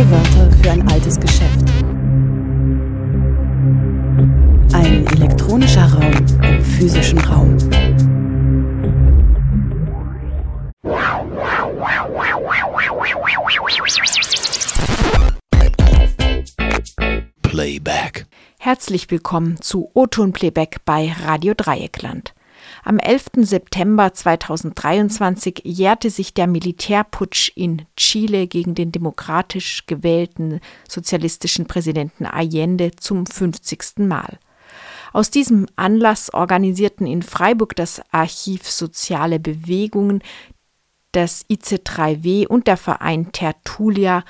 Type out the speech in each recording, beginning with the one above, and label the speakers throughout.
Speaker 1: Neue Wörter für ein altes Geschäft. Ein elektronischer Raum im physischen Raum.
Speaker 2: Playback.
Speaker 3: Herzlich willkommen zu O-Ton Playback bei Radio Dreieckland. Am 11. September 2023 jährte sich der Militärputsch in Chile gegen den demokratisch gewählten sozialistischen Präsidenten Allende zum 50. Mal. Aus diesem Anlass organisierten in Freiburg das Archiv Soziale Bewegungen, das IC3W und der Verein Tertulia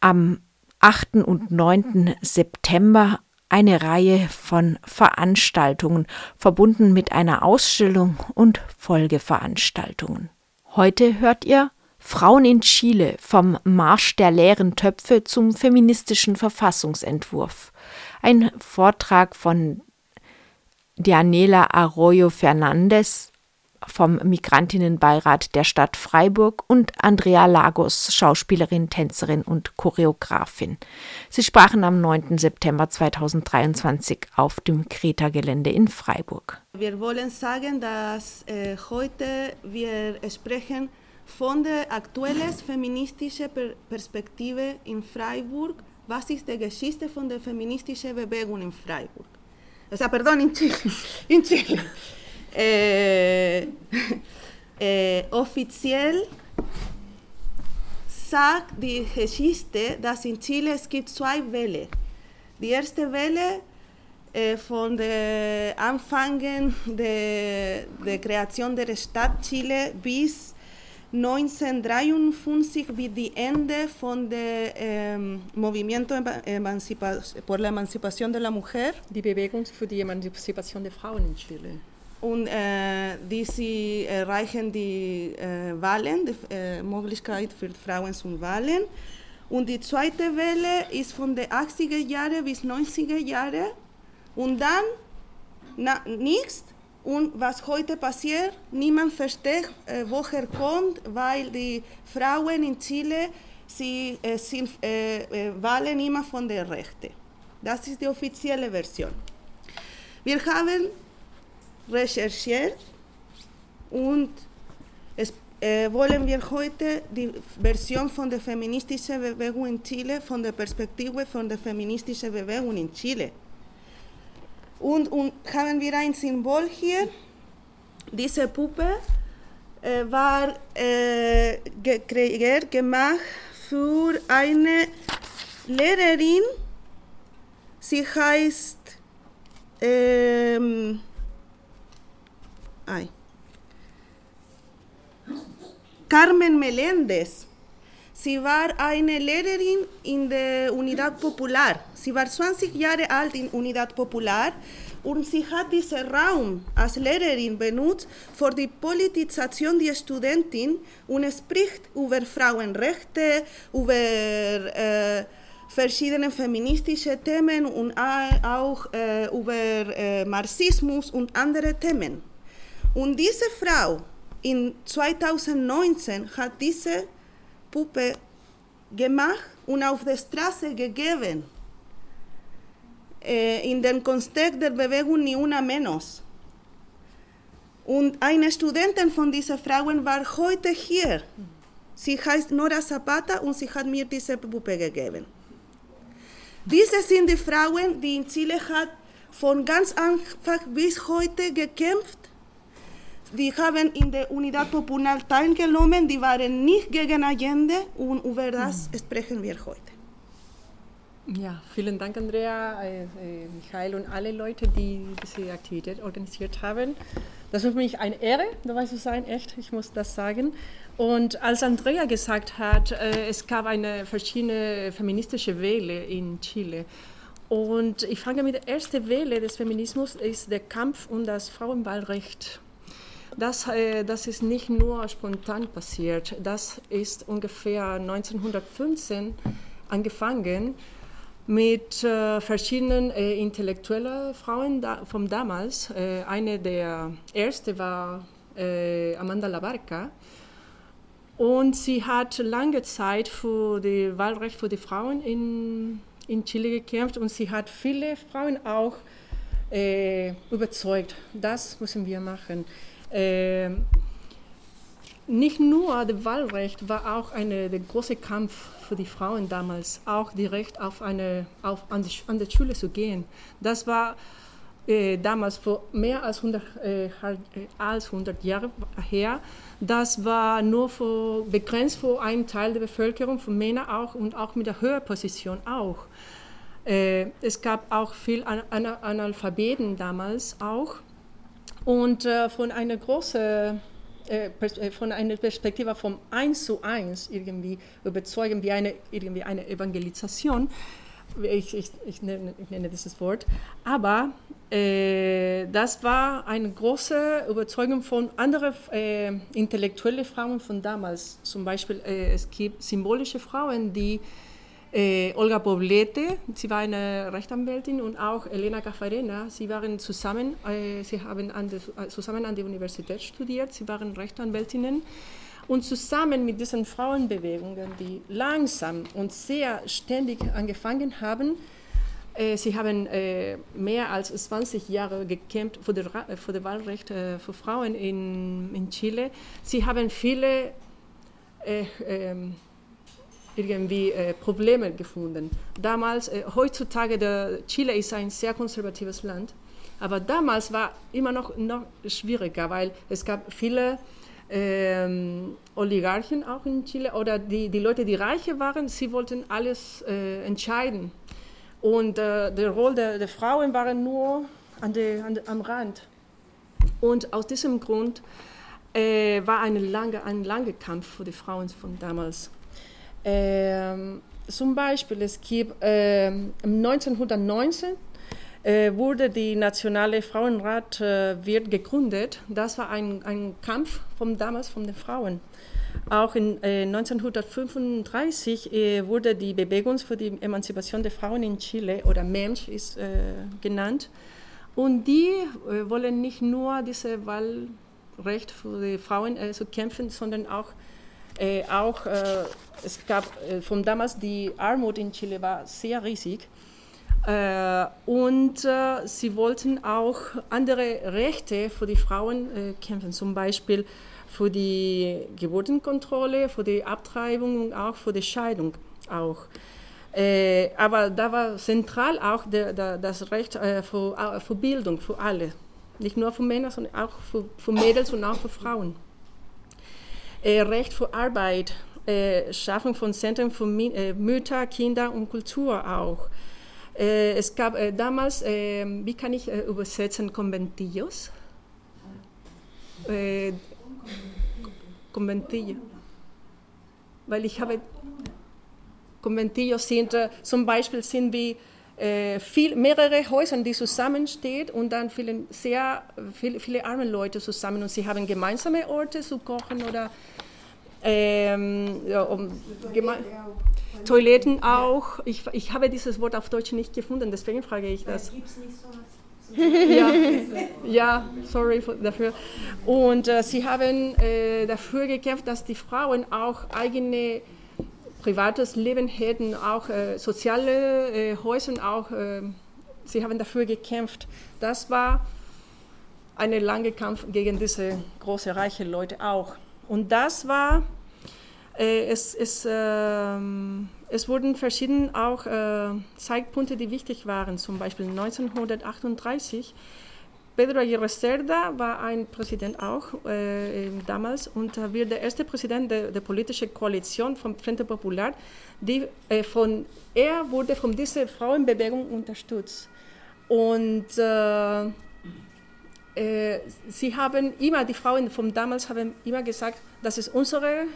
Speaker 3: am 8. und 9. September eine Reihe von Veranstaltungen, verbunden mit einer Ausstellung und Folgeveranstaltungen. Heute hört ihr Frauen in Chile vom Marsch der leeren Töpfe zum feministischen Verfassungsentwurf. Ein Vortrag von Dianela Arroyo Fernandez, vom Migrantinnenbeirat der Stadt Freiburg und Andrea Lagos, Schauspielerin, Tänzerin und Choreografin. Sie sprachen am 9. September 2023 auf dem Kreta-Gelände in Freiburg.
Speaker 4: Wir wollen sagen, dass äh, heute wir sprechen von der aktuellen feministischen Perspektive in Freiburg. Was ist die Geschichte von der feministischen Bewegung in Freiburg? Also, pardon, in Chile. In Chile. Äh, äh, offiziell sagt die Geschichte, dass in Chile es gibt zwei Wellen. Die erste Welle äh, von den Anfängen der, der Kreation der Stadt Chile bis 1953 bis die Ende von dem ähm, Movimiento por la Emancipación de la Mujer.
Speaker 5: Die Bewegung für die Emanzipation der Frauen in Chile
Speaker 4: und äh, diese erreichen die äh, Wahlen, die äh, Möglichkeit für Frauen zu Wahlen. Und die zweite Welle ist von den 80er Jahren bis 90er Jahren und dann nichts. Und was heute passiert, niemand versteht, äh, woher kommt, weil die Frauen in Chile sie, äh, sind, äh, äh wählen immer von der Rechte. Das ist die offizielle Version. Wir haben recherchiert und es, äh, wollen wir heute die Version von der feministischen Bewegung in Chile, von der Perspektive von der feministischen Bewegung in Chile. Und, und haben wir ein Symbol hier. Diese Puppe äh, war äh, kreiert, gemacht für eine Lehrerin. Sie heißt ähm, Ay. Carmen Meléndez. Sie war eine Lehrerin in der Unidad Popular. Sie war 20 Jahre alt in Unidad Popular und sie hat diesen Raum als Lehrerin benutzt für die Politisation der Studentin und spricht über Frauenrechte, über äh, verschiedene feministische Themen und auch äh, über äh, Marxismus und andere Themen. Und diese Frau in 2019 hat diese Puppe gemacht und auf der Straße gegeben. Äh, in dem Kontext der Bewegung Ni Una Menos. Und eine Studentin von diesen Frauen war heute hier. Sie heißt Nora Zapata und sie hat mir diese Puppe gegeben. Diese sind die Frauen, die in Chile hat von ganz Anfang bis heute gekämpft die haben in der Unidad Popular teilgenommen, die waren nicht gegen Allende und über das mhm. sprechen wir heute.
Speaker 5: Ja, vielen Dank, Andrea, äh, äh, Michael und alle Leute, die diese Aktivität organisiert haben. Das ist für mich eine Ehre, dabei zu sein, echt, ich muss das sagen. Und als Andrea gesagt hat, äh, es gab eine verschiedene feministische Welle in Chile. Und ich fange mit der ersten Welle des Feminismus, ist der Kampf um das Frauenwahlrecht das, äh, das ist nicht nur spontan passiert, das ist ungefähr 1915 angefangen mit äh, verschiedenen äh, intellektuellen Frauen von damals. Eine der ersten war Amanda Labarca. Und sie hat lange Zeit für das Wahlrecht für die Frauen in, in Chile gekämpft und sie hat viele Frauen auch überzeugt. Das müssen wir machen. Äh, nicht nur das Wahlrecht war auch eine, der große Kampf für die Frauen damals, auch das Recht auf eine, auf, an, die, an die Schule zu gehen. Das war äh, damals vor mehr als 100, äh, äh als 100 Jahre her. Das war nur für, begrenzt für einen Teil der Bevölkerung, für Männer auch und auch mit der höheren Position auch. Äh, es gab auch viel An An Analphabeten damals auch. Und äh, von einer großen äh, äh, von einer Perspektive vom Eins zu Eins irgendwie überzeugen, wie eine, irgendwie eine Evangelisation. Ich, ich, ich, nenne, ich nenne dieses Wort. Aber äh, das war eine große Überzeugung von anderen äh, intellektuellen Frauen von damals. Zum Beispiel, äh, es gibt symbolische Frauen, die äh, Olga Poblete, sie war eine Rechtsanwältin und auch Elena Caffarena, sie waren zusammen, äh, sie haben an der, zusammen an der Universität studiert, sie waren Rechtsanwältinnen und zusammen mit diesen Frauenbewegungen, die langsam und sehr ständig angefangen haben, äh, Sie haben äh, mehr als 20 Jahre gekämpft für das für Wahlrecht äh, für Frauen in, Chile. Sie haben viele äh, ähm, irgendwie äh, Probleme gefunden. Damals, äh, heutzutage, der Chile ist ein sehr konservatives Land, aber damals war immer noch, noch schwieriger, weil es gab viele ähm, Oligarchen auch in Chile oder die, die Leute, die reiche waren, sie wollten alles äh, entscheiden. Und äh, der Rolle der, der, Frauen war nur an der, an der, am Rand. Und aus diesem Grund äh, war eine lange, ein langer Kampf für die Frauen von damals. Ähm, zum Beispiel, es gibt ähm, 1919 äh, wurde die Nationale Frauenrat äh, wird gegründet. Das war ein, ein Kampf von damals von den Frauen. Auch in äh, 1935 äh, wurde die Bewegung für die Emanzipation der Frauen in Chile oder MEMS ist äh, genannt. Und die äh, wollen nicht nur dieses Wahlrecht für die Frauen zu kämpfen, sondern auch äh, auch, äh, es gab äh, von damals die Armut in Chile war sehr riesig. Äh, und äh, sie wollten auch andere Rechte für die Frauen äh, kämpfen, zum Beispiel für die Geburtenkontrolle, für die Abtreibung und auch für die Scheidung auch. aber da war zentral auch der, der, das Recht für, für Bildung für alle, nicht nur für Männer, sondern auch für, für Mädels und auch für Frauen äh, Recht für Arbeit, äh, Schaffung von Zentren für äh, Mütter, Kinder und Kultur auch. Äh, es gab äh, damals, äh, wie kann ich übersetzen, Conventillos? Äh. Weil ich habe, Conventillos sind zum Beispiel sind wie viel, mehrere Häuser, die zusammenstehen und dann viele, sehr viele, viele arme Leute zusammen und sie haben gemeinsame Orte zu kochen oder ähm, ja, um Toiletten auch. Ich, ich habe dieses Wort auf Deutsch nicht gefunden, deswegen frage ich das. ja, ja, sorry dafür. Und äh, sie haben äh, dafür gekämpft, dass die Frauen auch eigene privates Leben hätten, auch äh, soziale äh, Häuser, auch, äh, sie haben dafür gekämpft. Das war ein langer Kampf gegen diese große, reiche Leute auch. Und das war, äh, es, es, äh, es wurden verschiedene auch äh, Zeitpunkte, die wichtig waren. Zum Beispiel 1938 Pedro Aguirre Cerda war ein Präsident auch äh, damals und er wird der erste Präsident der, der politischen Koalition vom Frente Popular. Die, äh, von, er wurde von dieser Frauenbewegung unterstützt. Und äh, äh, sie haben immer, die Frauen von damals haben immer gesagt, das ist unsere,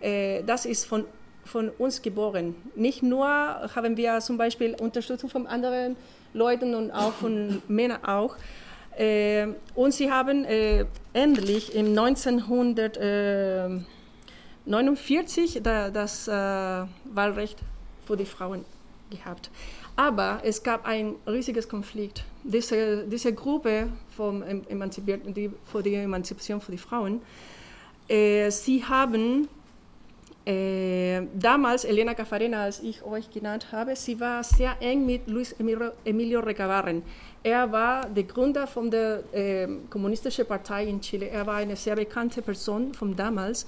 Speaker 5: äh, das ist von, von uns geboren. Nicht nur haben wir zum Beispiel Unterstützung von anderen Leuten und auch von Männern auch. Äh, und sie haben äh, endlich im 1949 da, das äh, Wahlrecht für die Frauen gehabt. Aber es gab ein riesiges Konflikt. Diese, diese Gruppe vom die, für die Emanzipation für die Frauen äh, sie haben äh, damals, Elena Cafarena, als ich euch genannt habe, sie war sehr eng mit Luis Emilio, Emilio Recabarren. Er war der Gründer von der äh, Kommunistischen Partei in Chile. Er war eine sehr bekannte Person von damals.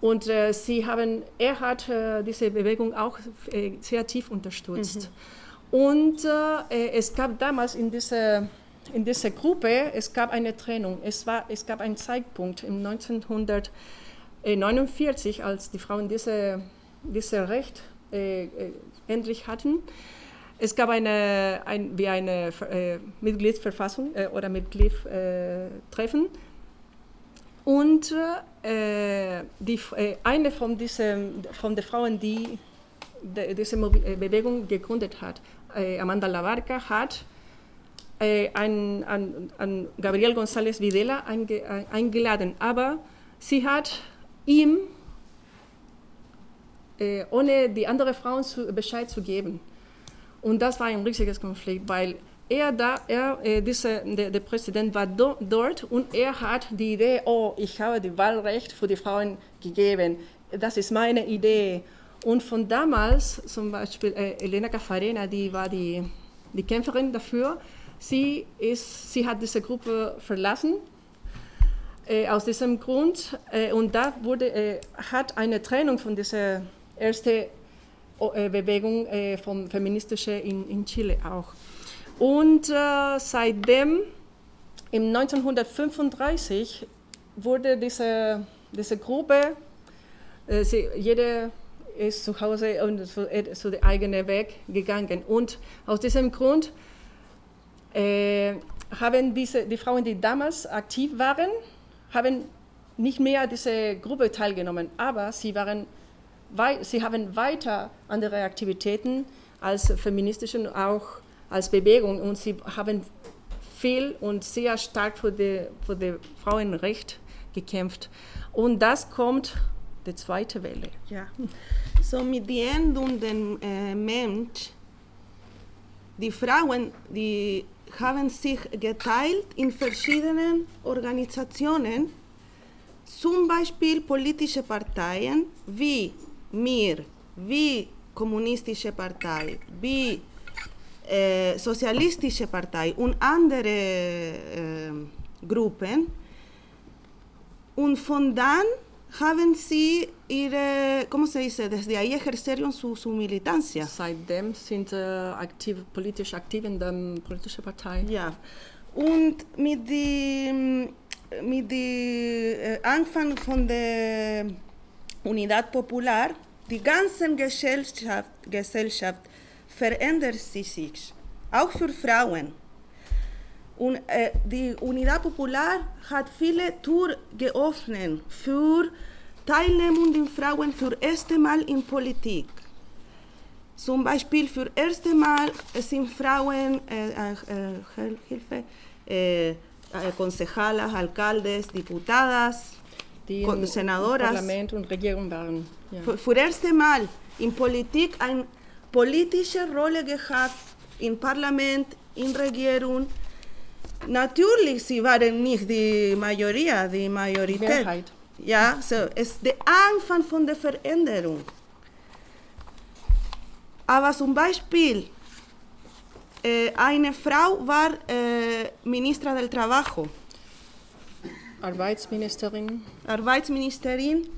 Speaker 5: Und äh, sie haben, er hat äh, diese Bewegung auch äh, sehr tief unterstützt. Mhm. Und es gab damals in dieser, in dieser Gruppe, es gab eine Trennung. Es, war, es gab einen Zeitpunkt im 1949, als die Frauen diese, diese Recht äh, endlich hatten. Es gab eine, ein, wie eine äh, Mitgliedsverfassung äh, oder Mitgliedstreffen. Und äh, die, äh, eine von, diesen, von den Frauen, die, die diese äh, Bewegung gegründet hat, äh, Amanda Labarca, hat an, an, an, Gabriel González Videla einge, eingeladen. Aber sie hat ihm, ohne die anderen Frauen zu, Bescheid zu geben, und das war ein riesiges Konflikt, weil er da, er, äh, diese, der, der, Präsident war do, dort und er hat die Idee, oh, ich habe das Wahlrecht für die Frauen gegeben. Das ist meine Idee. Und von damals, zum Beispiel äh, Elena Cafarena, die war die, die Kämpferin dafür, sie, ist, sie hat diese Gruppe verlassen. Äh, aus diesem Grund, äh, und da wurde, äh, hat eine Trennung von dieser ersten äh, Bewegung äh, vom Feministischen in, in Chile auch. Und seitdem, im 1935, wurde diese, diese Gruppe, sie, jede ist zu Hause und zu, zu dem eigenen Weg gegangen. Und aus diesem Grund äh, haben diese, die Frauen, die damals aktiv waren, haben nicht mehr diese Gruppe teilgenommen, aber sie waren sie haben weiter andere Aktivitäten als feministische und auch als Bewegung und sie haben viel und sehr stark für die, für die Frauenrecht gekämpft. Und das kommt die zweite Welle.
Speaker 4: Ja. So mit den Endungen äh, Mensch, die Frauen, die haben sich geteilt in verschiedenen Organisationen, zum Beispiel politische Parteien wie mir wie kommunistische Partei, wie äh, sozialistische Partei und andere äh, Gruppen. Und von dann haben sie ihre, ¿cómo se dice? Desde ahí ejercieron su, su militancia.
Speaker 5: Seitdem sind äh, aktiv, politisch aktiv in der politischen Partei.
Speaker 4: Ja. Und mit dem mit dem äh, Anfang von der Unidad Popular, die ganze Gesellschaft, Gesellschaft verändert sich, auch für Frauen. Und äh, die Unidad Popular hat viele Türen geöffnet für teilnehmende Frauen für erste Mal in Politik. Zum Beispiel für erste Mal sind Frauen äh, äh, Hilfe, äh, Concejalas, Alcaldes, Diputadas,
Speaker 5: die im Senadoras, Parlament und Regierung waren.
Speaker 4: Ja. Für, für erste Mal in Politik eine politische Rolle gehabt, im Parlament, in Regierung. Natürlich, sie waren nicht die Majoria, die Majorität.
Speaker 5: Mehrheit.
Speaker 4: Ja, so, es ist der Anfang von der Veränderung. Aber zum Beispiel, äh, eine Frau war äh, Ministra del Trabajo.
Speaker 5: Arbeitsministerin.
Speaker 4: Arbeitsministerin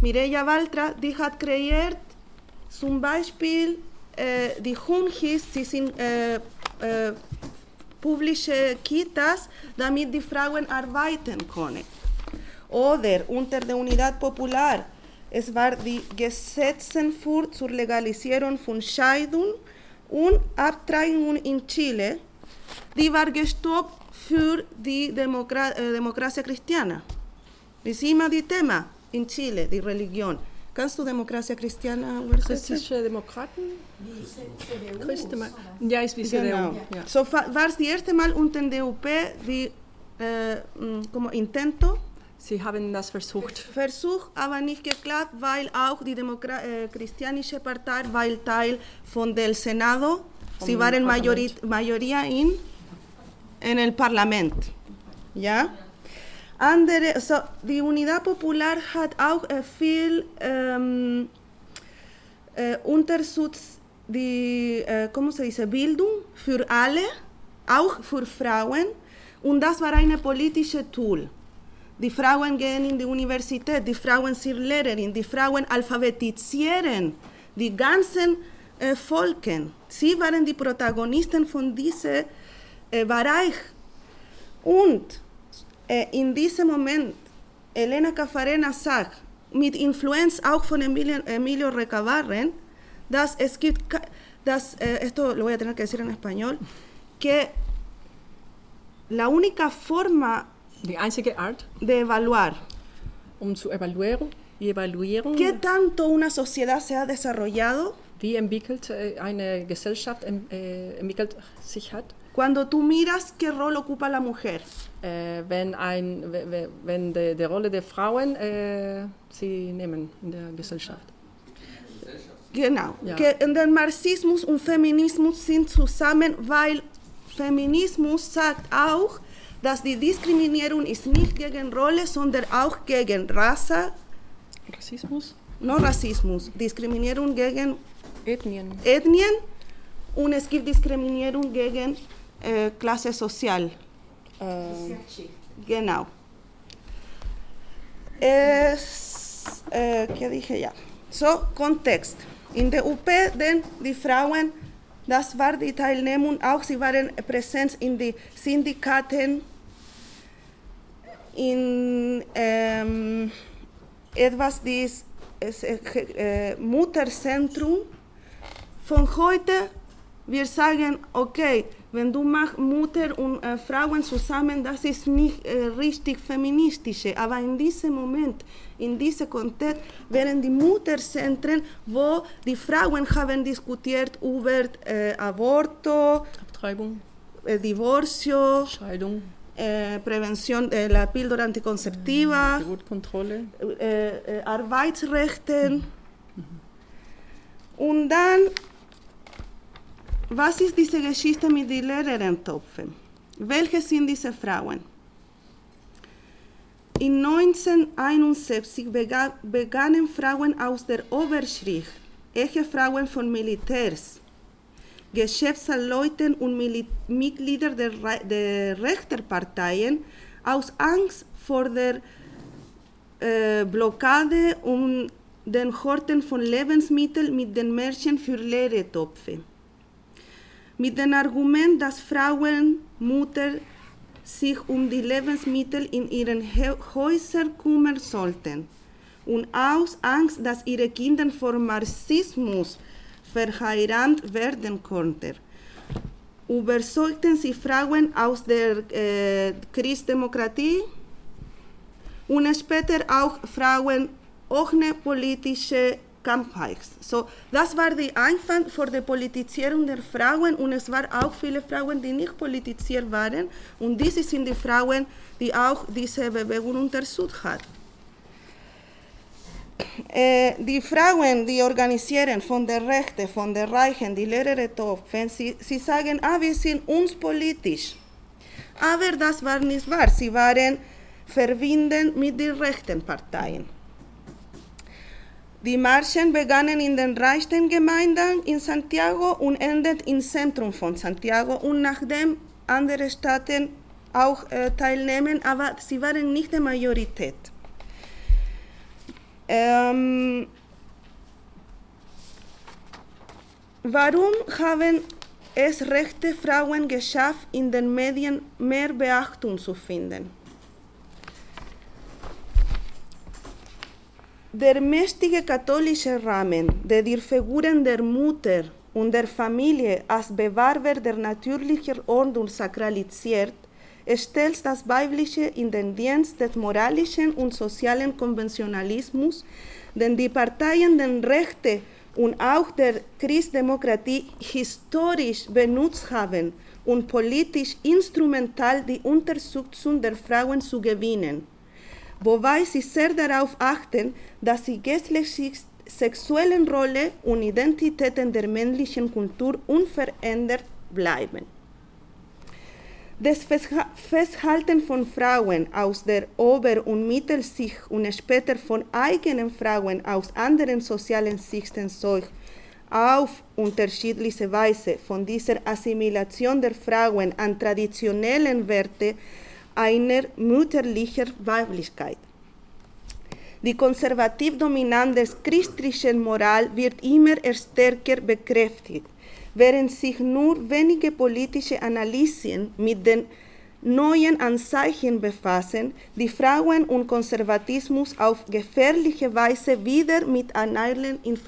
Speaker 4: Mireia Baltra, die hat kreiert zum Beispiel äh, die Hunchis, sie sind äh, äh, publische Kitas, damit die Frauen arbeiten können. Oder unter der Unidad Popular, es war die Gesetze für zur Legalisierung von Scheidung und Abtreibung in Chile, die war gestoppt für die Demokra äh, Demokratie ist immer das Thema in Chile, die Religion. Kannst du Demokratie Christiana
Speaker 5: übersetzen? Christliche Demokraten? Christen. Ja, ist wie
Speaker 4: genau.
Speaker 5: Ja.
Speaker 4: So war es das erste Mal unter der UP die äh, como intento.
Speaker 5: Sie haben das versucht.
Speaker 4: Versucht, aber nicht geklappt, weil auch die Demokra äh, Christianische Partei war Teil von del Senado. Vom Sie waren Majoria in en el Parlamento. ¿Ya? Andere, so die Unidad Popular hat auch äh, viel ähm, äh, unterstützt die, äh, ¿cómo se dice, Bildung für alle, auch für Frauen. Und das war ein politisches Tool. Die Frauen gehen in die Universität, die Frauen sind Lehrerin, die Frauen alphabetisieren die ganzen äh, Volken. Sie waren die Protagonisten von diesem äh, Bereich. Und äh, in diesem Moment, Elena Cafarena sagt, mit Influenz auch von Emilio, Emilio Recabarren, dass es gibt, dass, eh, esto lo voy a tener que decir en español, que la única forma
Speaker 5: Die einzige Art,
Speaker 4: de evaluar
Speaker 5: um zu evaluieren, die Evaluierung,
Speaker 4: qué tanto una sociedad se ha desarrollado
Speaker 5: wie entwickelt äh, eine Gesellschaft em- entwickelt sich hat,
Speaker 4: cuando tú miras qué rol ocupa la mujer.
Speaker 5: Äh, wenn, ein, we- we- wenn die, die Rolle der Frauen äh, sie nehmen in der Gesellschaft.
Speaker 4: Genau.
Speaker 5: Ja.
Speaker 4: En der Marxismus und Feminismus sind zusammen, weil Feminismus sagt auch, dass die Diskriminierung ist nicht gegen Rolle, sondern auch gegen Rasse,
Speaker 5: Rassismus,
Speaker 4: no Rassismus, Diskriminierung gegen
Speaker 5: Ethnien.
Speaker 4: Ethnien und es gibt Diskriminierung gegen äh, Klasse sozial.
Speaker 5: Äh,
Speaker 4: Genau. Es, äh, ¿Qué dije ya? So, Kontext. In der UP, denn die Frauen, das war die Teilnehmung auch, sie waren präsent in die Syndikaten, in ähm, etwas, das äh, Mutterzentrum. Von heute, wir sagen, okay, wenn du machst Mutter und äh, Frauen zusammen, das ist nicht äh, richtig feministisch. Aber in diesem Moment, in diesem Kontext, wären die Mutterzentren, wo die Frauen haben diskutiert über äh, Aborto,
Speaker 5: Abtreibung,
Speaker 4: äh, Divorcio,
Speaker 5: Scheidung,
Speaker 4: äh, Prävention de la Píldora anticonceptiva,
Speaker 5: Geburtskontrolle.
Speaker 4: äh, äh, Arbeitsrechten. Und dann, was ist diese Geschichte mit den Lehrerentopfen? Welche sind diese Frauen? In 1961 bega begannen Frauen aus der Oberschicht, Ehefrauen von Militärs, Geschäftsleuten und Mili Mitglieder der, Re der rechten Parteien aus Angst vor der äh, Blockade und den Horten von Lebensmitteln mit den Märchen für leere Töpfe. Mit dem Argument, dass Frauen, Mutter sich um die Lebensmittel in ihren Hä- Häusern kümmern sollten. Und aus Angst, dass ihre Kinder vor Marxismus verheiratet werden konnten überzeugten sie Frauen aus der äh, Christdemokratie? Und später auch Frauen ohne politische Kampagne. So, das war der Anfang für die Politisierung der Frauen und es waren auch viele Frauen, die nicht politisiert waren und diese sind die Frauen, die auch diese Bewegung unterstützt haben. Äh, die Frauen, die organisieren von der Rechte, von der Reichen, die Lehrer Topfen, sie, sie sagen, ah, wir sind uns politisch. Aber das war nicht wahr. Sie waren verbinden mit den rechten Parteien. Die Marschen begannen in den reichsten Gemeinden in Santiago und endeten im Zentrum von Santiago und nachdem andere Staaten auch äh, teilnehmen, aber sie waren nicht die Majorität. Ähm, warum haben es rechte Frauen geschafft, in den Medien mehr Beachtung zu finden? Der mächtige katholische Rahmen, der die Figuren der Mutter und der Familie als Bewahrer der natürlichen Ordnung sakralisiert, stellt das Weibliche in den Dienst des moralischen und sozialen Konventionalismus, den die Parteien den Rechte und auch der Christdemokratie historisch benutzt haben, um politisch instrumental die Unterstützung der Frauen zu gewinnen wobei sie sehr darauf achten, dass die geistliche sexuellen Rolle und Identitäten der männlichen Kultur unverändert bleiben. Das Festhalten von Frauen aus der Ober- und Mittelschicht und später von eigenen Frauen aus anderen sozialen Schichten soll auf unterschiedliche Weise von dieser Assimilation der Frauen an traditionellen Werte einer mütterlichen Weiblichkeit. Die konservativ dominante christliche Moral wird immer stärker bekräftigt während sich nur wenige politische Analysen mit den neuen Anzeichen befassen, die Frauen und Konservatismus auf gefährliche Weise wieder miteinander in,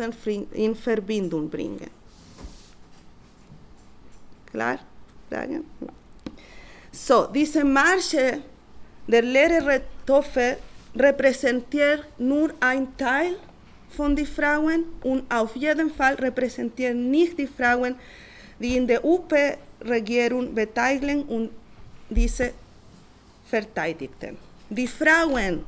Speaker 4: in Verbindung bringen. Klar? Fragen? So, diese Marche der leeren Toffe repräsentiert nur ein Teil von den Frauen und auf jeden Fall repräsentieren nicht die Frauen, die in der UP-Regierung beteiligen und diese verteidigten. Die Frauen,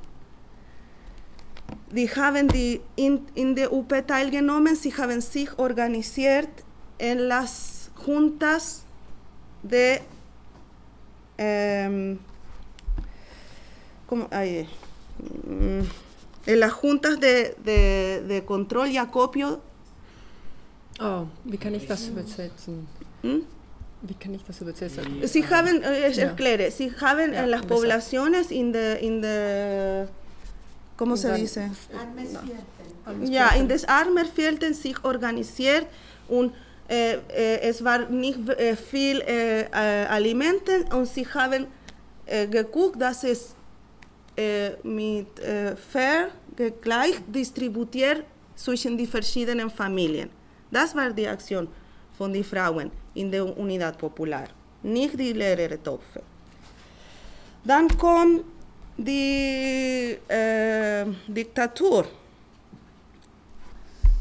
Speaker 4: die haben die in, in der UP teilgenommen, sie haben sich organisiert in las juntas de ähm, como, ay, mm, en las juntas de, de, de control y acopio.
Speaker 5: Oh, wie kann ich das übersetzen?
Speaker 4: ¿Mm?
Speaker 5: Wie kann ich das übersetzen?
Speaker 4: Si haben, eh,
Speaker 5: Ja.
Speaker 4: erkläre, si haben
Speaker 5: Ja,
Speaker 4: en las poblaciones, in the, in the, ¿cómo se dice? Ja, in des Armervierteln sich organisiert und es war nicht äh, viel Alimenten und sie haben geguckt, dass es mit fair gleich distributiert zwischen die verschiedenen Familien. Das war die Aktion von den Frauen in der Unidad Popular, nicht die leere Topfe. Dann kommt die äh, Diktatur.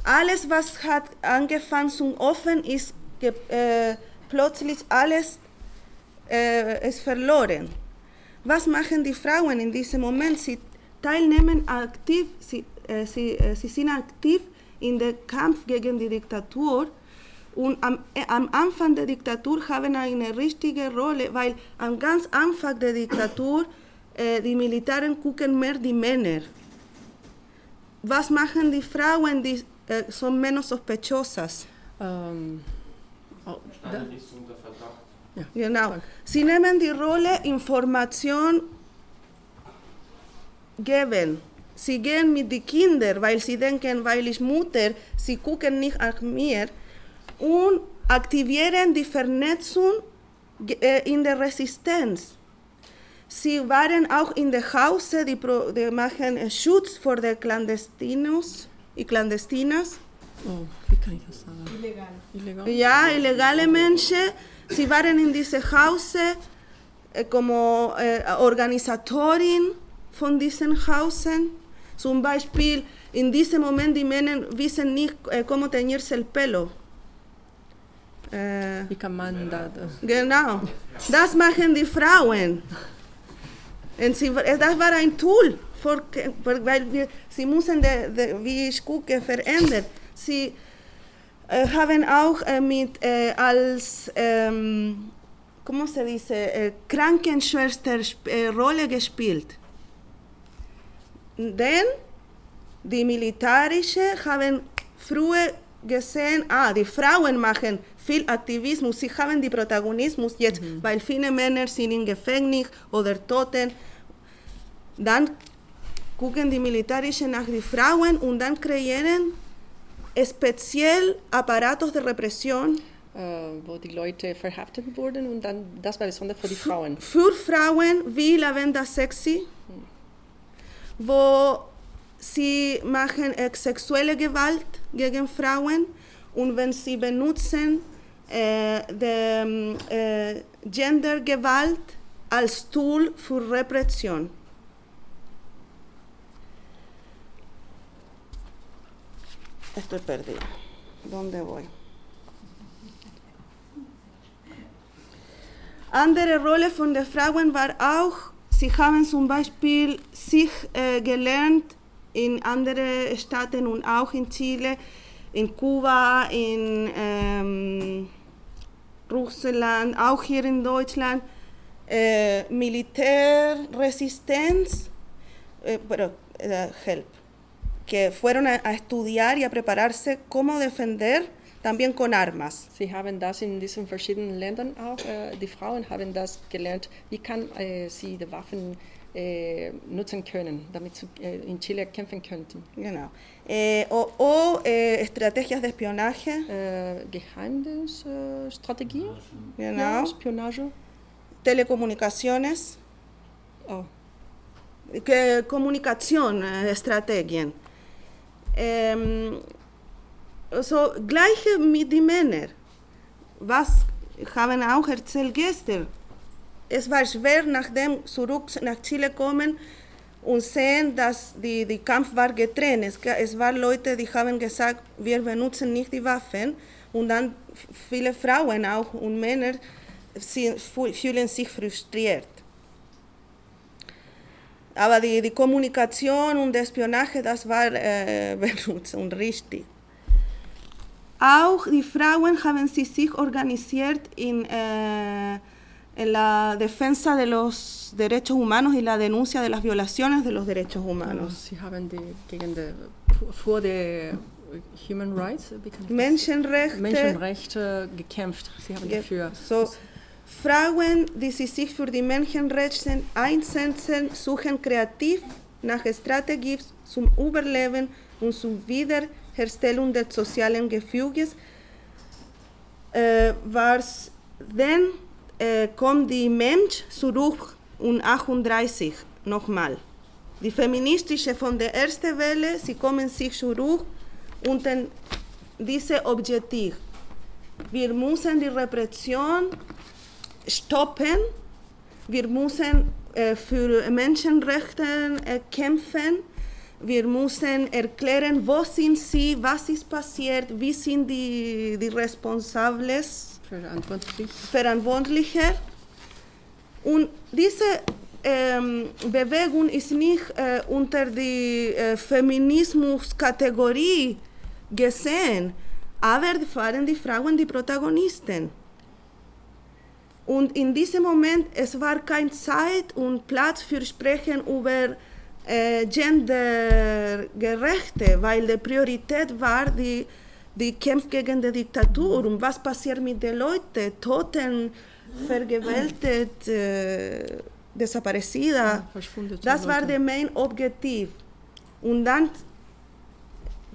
Speaker 4: Alles, was hat angefangen zu offen, ist äh, plötzlich alles äh, ist verloren. Was machen die Frauen in diesem Moment? Sie teilnehmen aktiv, sie, äh, sie, äh, sie sind aktiv in dem Kampf gegen die Diktatur. Und am, äh, am Anfang der Diktatur haben eine richtige Rolle, weil am ganz Anfang der Diktatur äh, die Militären gucken mehr die Männer. Was machen die Frauen, die äh, son menos sospechosas?
Speaker 5: Ähm, oh, da,
Speaker 2: Verdacht.
Speaker 4: Genau.
Speaker 5: Danke.
Speaker 4: Sie nehmen die Rolle Information geben. Sie gehen mit den Kindern, weil sie denken, weil ich Mutter, sie gucken nicht nach mir und aktivieren die Vernetzung äh, in der Resistenz. Sie waren auch in der Hause, die, die machen äh, Schutz vor den Clandestinos y Clandestinas.
Speaker 5: oh, das? Illegal. Illegal?
Speaker 4: Ja, illegale Menschen, sie waren in diesem Hause äh, como äh, Organisatorin von diesen Hausen. Zum Beispiel in diesem Moment die Männer wissen nicht, äh, cómo teñirse el pelo. Äh,
Speaker 5: Wie kann man da, da
Speaker 4: Genau. Das machen die Frauen. Und sie, das war ein Tool, für, weil wir, sie müssen, de, de, wie ich gucke, verändern. Sie äh, haben auch äh, mit äh, als, ähm, ¿cómo se dice, äh, Krankenschwester sp- äh, Rolle gespielt. Denn die Militärische haben früher gesehen, ah, die Frauen machen viel Aktivismus, sie haben die Protagonismus jetzt, weil viele Männer sind im Gefängnis oder Toten. Dann gucken die Militärischen nach den Frauen und dann kreieren speziell Apparatos de Repression
Speaker 5: äh, wo die Leute verhaftet wurden und dann, das war besonders für die Frauen.
Speaker 4: für Frauen wie Lavenda Sexy, wo sie machen äh, sexuelle Gewalt gegen Frauen und wenn sie benutzen äh, die, äh, Gendergewalt als Tool für Repression. Estoy perdida. ¿Dónde voy? Andere Rolle von den Frauen war auch, sie haben zum Beispiel sich äh, gelernt in anderen Staaten und auch in Chile, in Kuba, in ähm, Russland, auch hier in Deutschland, eh, Militärresistenz, bueno, eh, help, que fueron a, a estudiar y a prepararse cómo defender también con armas.
Speaker 5: Sie haben das in diesen verschiedenen Ländern auch, äh, die Frauen haben das gelernt, wie kann äh, sie die Waffen äh, nutzen können, damit sie äh, in Chile kämpfen könnten.
Speaker 4: Genau. Eh, o o, eh, estrategias de espionaje,
Speaker 5: Äh, Geheimnisstrategie, ja,
Speaker 4: genau.
Speaker 5: Spionage.
Speaker 4: telecomunicaciones,
Speaker 5: Oh.
Speaker 4: que, Kommunikation, äh, Strategien. Ähm, so, gleiche mit den Männern. Was haben auch erzählt gestern. Es war schwer, nachdem zurück nach Chile kommen und sehen, dass die, die Kampf war getrennt. Es, es waren Leute, die haben gesagt, wir benutzen nicht die Waffen. Und dann viele Frauen auch und Männer fu- fühlen sich frustriert. Aber die, die Kommunikation und das Spionage, das war äh, benutzt und richtig. Auch die Frauen haben sie sich organisiert in, äh, en la defensa de los derechos humanos y la denuncia de las violaciones de los derechos humanos.
Speaker 5: Sie haben die, gegen die, vor der Human Rights,
Speaker 4: Menschenrechte,
Speaker 5: Menschenrechte gekämpft. Sie haben dafür.
Speaker 4: so, Frauen, die sich für die Menschenrechte einsetzen, suchen kreativ nach Strategien zum Überleben und zur Wiederherstellung des sozialen Gefüges. Äh, was dann äh, kommt die Mensch zurück und 38 nochmal. Die feministische von der ersten Welle, sie kommen sich zurück unter diese Objektiv. Wir müssen die Repression stoppen. Wir müssen äh, für Menschenrechte äh, kämpfen. Wir müssen erklären, wo sind sie, was ist passiert, wie sind die, die Responsables,
Speaker 5: Verantwortlich.
Speaker 4: Verantwortliche. Und diese ähm, Bewegung ist nicht äh, unter die äh, Feminismus-Kategorie gesehen, aber waren die Frauen die Protagonisten. Und in diesem Moment, es war keine Zeit und Platz für Sprechen über äh, Gendergerechte, weil die Priorität war die, die Kampf gegen die Diktatur und was passiert mit den Leuten, Toten, vergewaltigt, äh, desaparecida. Das war der Main Objektiv. Und dann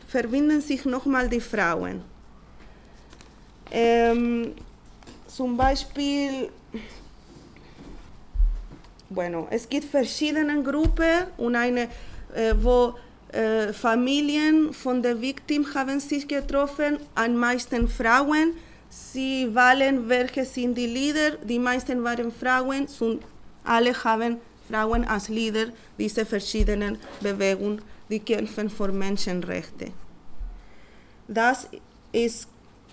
Speaker 4: verbinden sich nochmal die Frauen. Ähm, zum Beispiel, bueno, es gibt verschiedene Gruppen und eine, äh, wo äh, Familien von der Victim haben sich getroffen, am meisten Frauen. Sie wählen, welche sind die Leader. Die meisten waren Frauen und alle haben Frauen als Leader dieser verschiedenen Bewegungen, die kämpfen für Menschenrechte. Das ist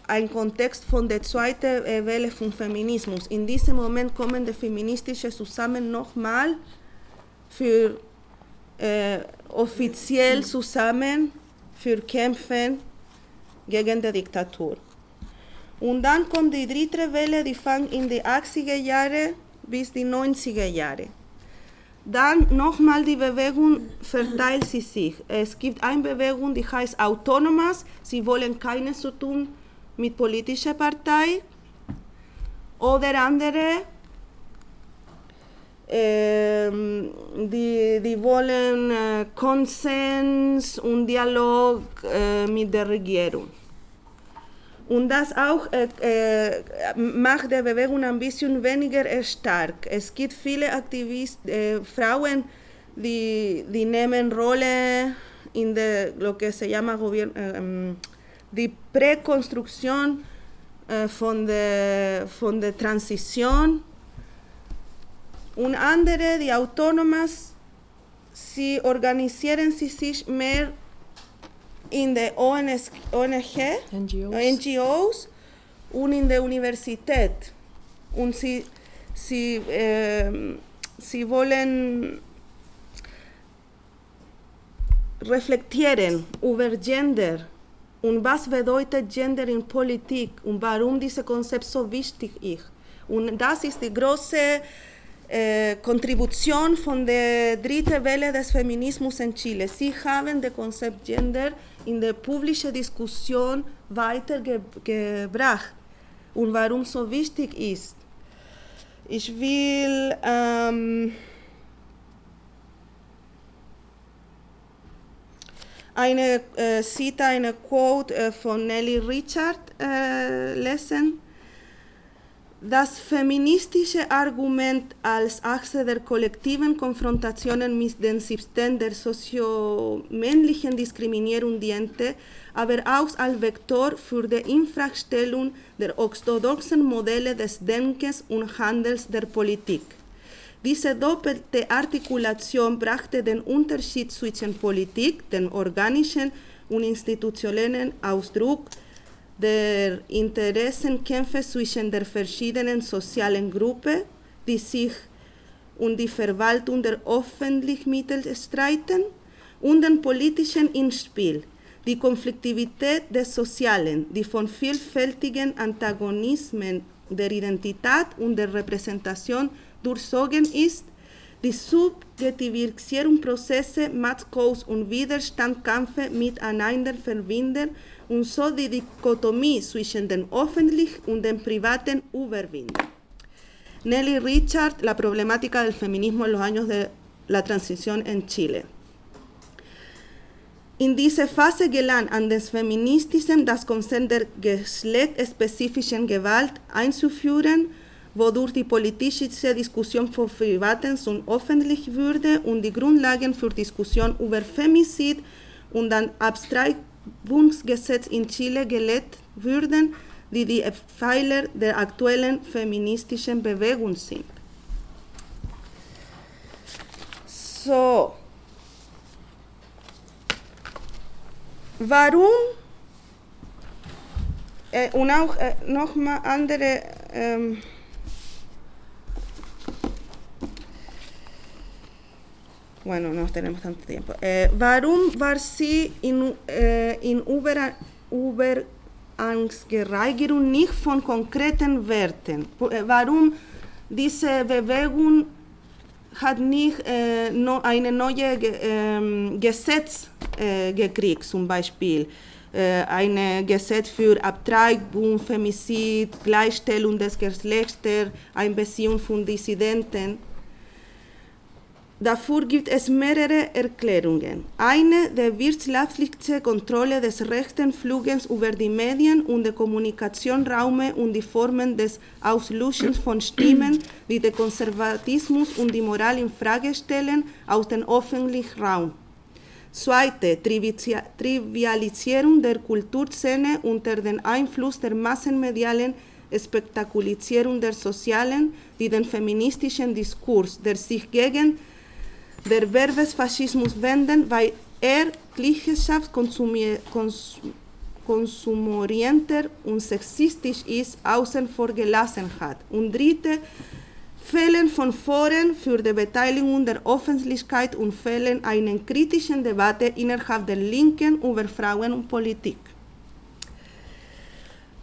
Speaker 4: ein Kontext von der zweiten äh, Welle von Feminismus. In diesem Moment kommen die feministischen zusammen nochmal für äh, offiziell zusammen für Kämpfen gegen die Diktatur. Und dann kommt die dritte Welle, die fängt in die 80er Jahre bis die 90er Jahre. Dann nochmal die Bewegung verteilt sie sich. Es gibt eine Bewegung, die heißt Autonomas. Sie wollen keines zu tun mit politischer Partei. Oder andere, ähm, die, die wollen äh, Konsens und Dialog äh, mit der Regierung. Und das auch äh, äh, macht die Bewegung ein bisschen weniger stark. Es gibt viele Aktivisten, äh, Frauen, die, die nehmen Rolle in der, lo que se llama gobier- äh, ähm, die Präkonstruktion äh, von, der, von der Transition. Und andere, die Autonomas, sie organisieren sie sich mehr in der ONS, ONG,
Speaker 5: NGOs.
Speaker 4: NGOs und in der Universität. Und sie, sie, ähm, sie wollen reflektieren über Gender und was bedeutet Gender in Politik und warum dieses Konzept so wichtig ist. Und das ist die große äh, Kontribution von der dritten Welle des Feminismus in Chile. Sie haben das Konzept Gender in der publischen Diskussion weitergebracht und warum so wichtig ist. Ich will ähm, eine äh, Cita, eine Quote äh, von Nelly Richard äh, lesen. Das feministische Argument als Achse der kollektiven Konfrontationen mit dem System der soziomännlichen Diskriminierung diente, aber auch als Vektor für die Infrastellung der orthodoxen Modelle des Denkens und Handels der Politik. Diese doppelte Artikulation brachte den Unterschied zwischen Politik, dem organischen und institutionellen Ausdruck, der Interessenkämpfe zwischen der verschiedenen sozialen Gruppen, die sich um die Verwaltung der öffentlichen Mittel streiten, und den politischen Inspiel, die Konfliktivität des Sozialen, die von vielfältigen Antagonismen der Identität und der Repräsentation durchzogen ist, die Subjektivisierungsprozesse, Machtkaus und Widerstandkämpfe miteinander verbinden und so die Dichotomie zwischen dem öffentlichen und dem privaten überwinden. Nelly Richard, La problemática del feminismo en los años de la transición en Chile. In dieser Phase gelang an den Feministischen das Konzept der geschlechtsspezifischen Gewalt einzuführen, wodurch die politische Diskussion von Privaten und öffentlich wurde und die Grundlagen für Diskussion über Femizid und ein Abtreibungsgesetz in Chile gelegt würden, die die Pfeiler der aktuellen feministischen Bewegung sind. So, warum äh, und auch äh, nochmal andere ähm, bueno, no tenemos tanto tiempo. Eh, warum war sie in, äh, in Über, Übergangsgereigerung nicht von konkreten Werten? Warum diese Bewegung hat nicht äh, no, eine neue äh, Gesetz äh, gekriegt, zum Beispiel äh, ein Gesetz für Abtreibung, Femizid, Gleichstellung des Geschlechters, Einbeziehung von Dissidenten. Dafür gibt es mehrere Erklärungen. Eine, die wirtschaftliche Kontrolle des rechten Flugens über die Medien und den Kommunikationsraum und die Formen des Auslöschens von Stimmen, die den Konservatismus und die Moral in Frage stellen, aus dem öffentlichen Raum. Zweite, Trivialisierung der Kulturszene unter dem Einfluss der massenmedialen Spektakulisierung der Sozialen, die den feministischen Diskurs, der sich gegen der Werbesfaschismus wenden, weil er Klischeeschaft konsumorienter und sexistisch ist, außen vor gelassen hat. Und dritte, Fällen von Foren für die Beteiligung der Öffentlichkeit und Fällen einer kritischen Debatte innerhalb der Linken über Frauen und Politik.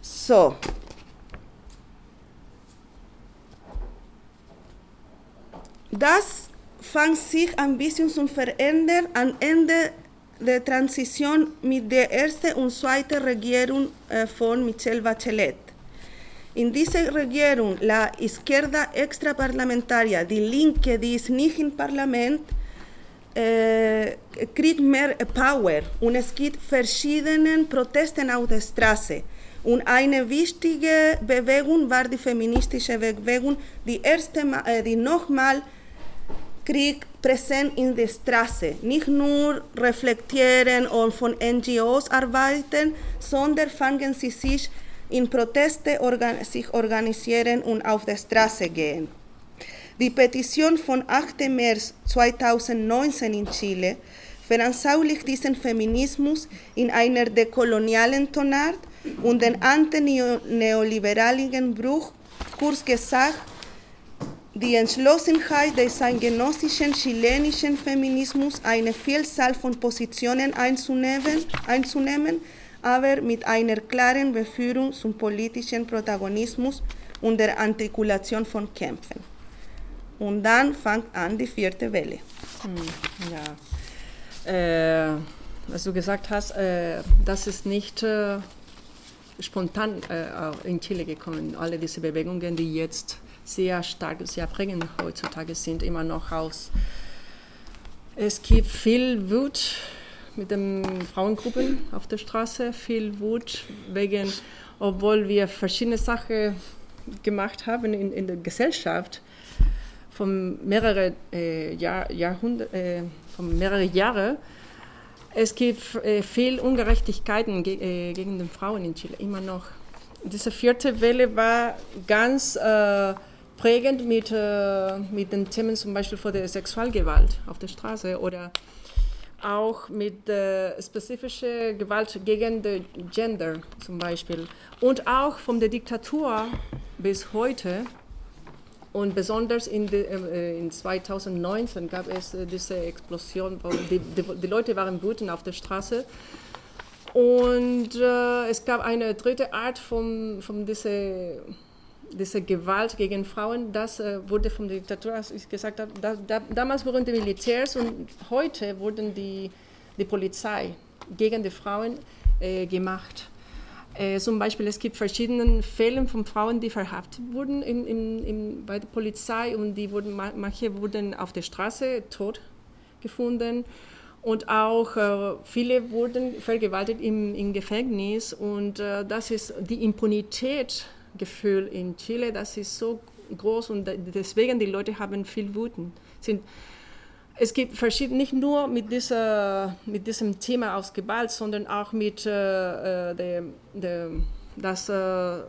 Speaker 4: So. Das fand sich ein bisschen zu verändern am Ende der Transition mit der ersten und zweiten Regierung äh, von Michelle Bachelet. In dieser Regierung, la Izquierda Extraparlamentaria, die Linke, die ist nicht im Parlament, äh, kriegt mehr Power und es gibt verschiedene Proteste auf der Straße. Und eine wichtige Bewegung war die feministische Bewegung, die, erste, äh, die nochmal Krieg präsent in der Straße. Nicht nur reflektieren und von NGOs arbeiten, sondern fangen sie sich in Proteste organ sich organisieren und auf der Straße gehen. Die Petition vom 8. März 2019 in Chile veranschaulicht diesen Feminismus in einer dekolonialen Tonart und den antineoliberalen Bruch, kurz gesagt, die Entschlossenheit des zeitgenössischen chilenischen Feminismus, eine Vielzahl von Positionen einzunehmen, einzunehmen, aber mit einer klaren Beführung zum politischen Protagonismus und der Artikulation von Kämpfen. Und dann fängt an die vierte Welle.
Speaker 5: Hm, ja. Äh, was du gesagt hast, äh, das ist nicht äh, spontan äh, in Chile gekommen. Alle diese Bewegungen, die jetzt sehr stark, sehr prägend heutzutage sind, immer noch aus. Es gibt viel Wut mit den Frauengruppen auf der Straße, viel Wut wegen, obwohl wir verschiedene Sachen gemacht haben in, in der Gesellschaft, von mehreren äh, Jahr, Jahrhundert, äh, von mehreren Jahren. Es gibt äh, viel Ungerechtigkeiten ge äh, gegen die Frauen in Chile, immer noch. Diese vierte Welle war ganz äh, prägend mit, äh, mit den Themen zum Beispiel von der Sexualgewalt auf der Straße oder auch mit äh, spezifischer Gewalt gegen das Gender zum Beispiel und auch von der Diktatur bis heute und besonders in, de, äh, in 2019 gab es äh, diese Explosion, wo die, die, die, Leute waren wütend auf der Straße. Und äh, es gab eine dritte Art von, von dieser, dieser Gewalt gegen Frauen. Das äh, wurde von der Diktatur, als ich gesagt habe, da, da, damals wurden die Militärs und heute wurden die, die Polizei gegen die Frauen äh, gemacht. Äh, zum Beispiel, es gibt verschiedene Fälle von Frauen, die verhaftet wurden in, in, in, bei der Polizei und die wurden, manche wurden auf der Straße tot gefunden und auch äh, viele wurden vergewaltigt im, im Gefängnis und äh, das ist die Impunitätgefühl in Chile, das ist so groß und deswegen die Leute haben viel Wuten, es gibt verschiedene, nicht nur mit, dieser, mit diesem Thema aus Gewalt, sondern auch mit äh, äh dem, dem, das äh,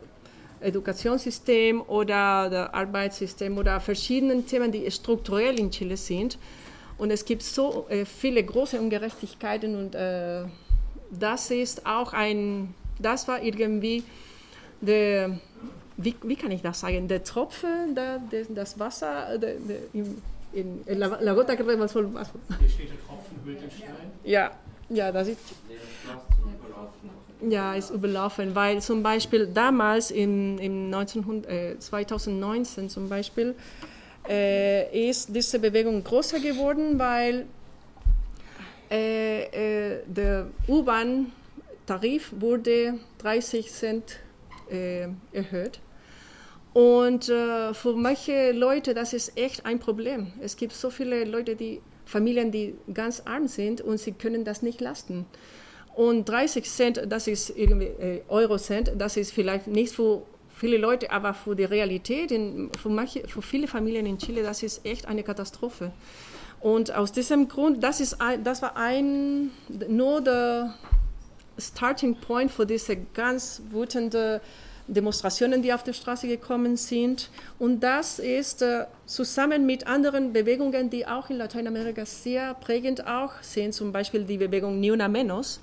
Speaker 5: Edukationssystem oder das Arbeitssystem oder verschiedenen Themen, die strukturell in Chile sind. Und es gibt so äh, viele große Ungerechtigkeiten und äh, das ist auch ein, das war irgendwie der, wie, wie kann ich das sagen, der Tropfen, der, der, das Wasser der, der, im, in, in la, la, gota que vaso.
Speaker 2: Hier steht der Tropfen hüllt den Stein.
Speaker 5: Ja, ja, das ist. Ja, ist überlaufen, weil zum Beispiel damals im, im 1900, äh, 2019 zum Beispiel äh, ist diese Bewegung größer geworden, weil äh, äh der U-Bahn-Tarif wurde 30 Cent äh, erhöht und äh, für manche Leute, das ist echt ein Problem. Es gibt so viele Leute, die Familien, die ganz arm sind und sie können das nicht leisten. Und 30 Cent, das ist irgendwie äh, Euro-Cent, das ist vielleicht nicht für viele Leute, aber für die Realität, in, für, manche, für viele Familien in Chile, das ist echt eine Katastrophe. Und aus diesem Grund, das, ist ein, das war ein, nur der Starting Point für diese ganz wütende Demonstrationen, die auf die Straße gekommen sind. Und das ist äh, zusammen mit anderen Bewegungen, die auch in Lateinamerika sehr prägend auch sind, zum Beispiel die Bewegung Ni Una Menos.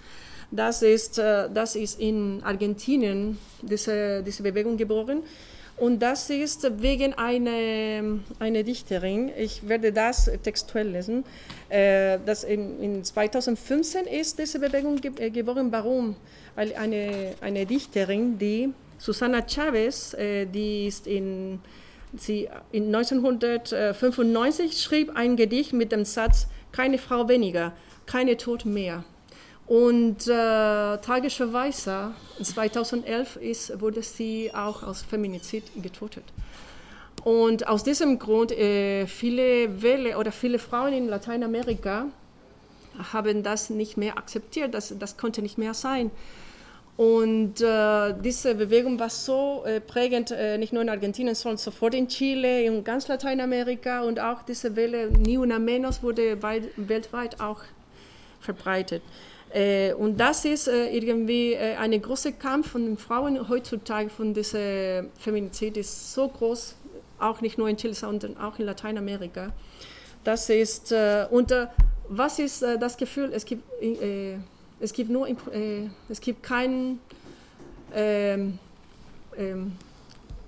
Speaker 5: Das ist, äh, das ist in Argentinien, diese, diese Bewegung geboren. Und das ist wegen einer eine Dichterin, ich werde das textuell lesen, äh, das in, in 2015 ist diese Bewegung äh, geboren. Warum? Weil eine, eine Dichterin, die Susana Chavez, äh, die ist in, sie in 1995 schrieb ein Gedicht mit dem Satz keine Frau weniger, keine Tod mehr. Und äh, tragischerweise 2011 ist, wurde sie auch aus Feminizid getötet. Und aus diesem Grund äh, viele Wähler oder viele Frauen in Lateinamerika haben das nicht mehr akzeptiert. Das, das konnte nicht mehr sein. Und äh, diese Bewegung war so äh, prägend, äh, nicht nur in Argentinien, sondern sofort in Chile, in ganz Lateinamerika und auch diese Welle Ni Una Menos wurde weit, weltweit auch verbreitet. Äh, und das ist äh, irgendwie äh, ein großer Kampf von Frauen heutzutage, von dieser Feminizid ist so groß, auch nicht nur in Chile, sondern auch in Lateinamerika. Das ist, und was ist das Gefühl, es gibt es gibt nur, äh, es gibt keinen ähm, ähm,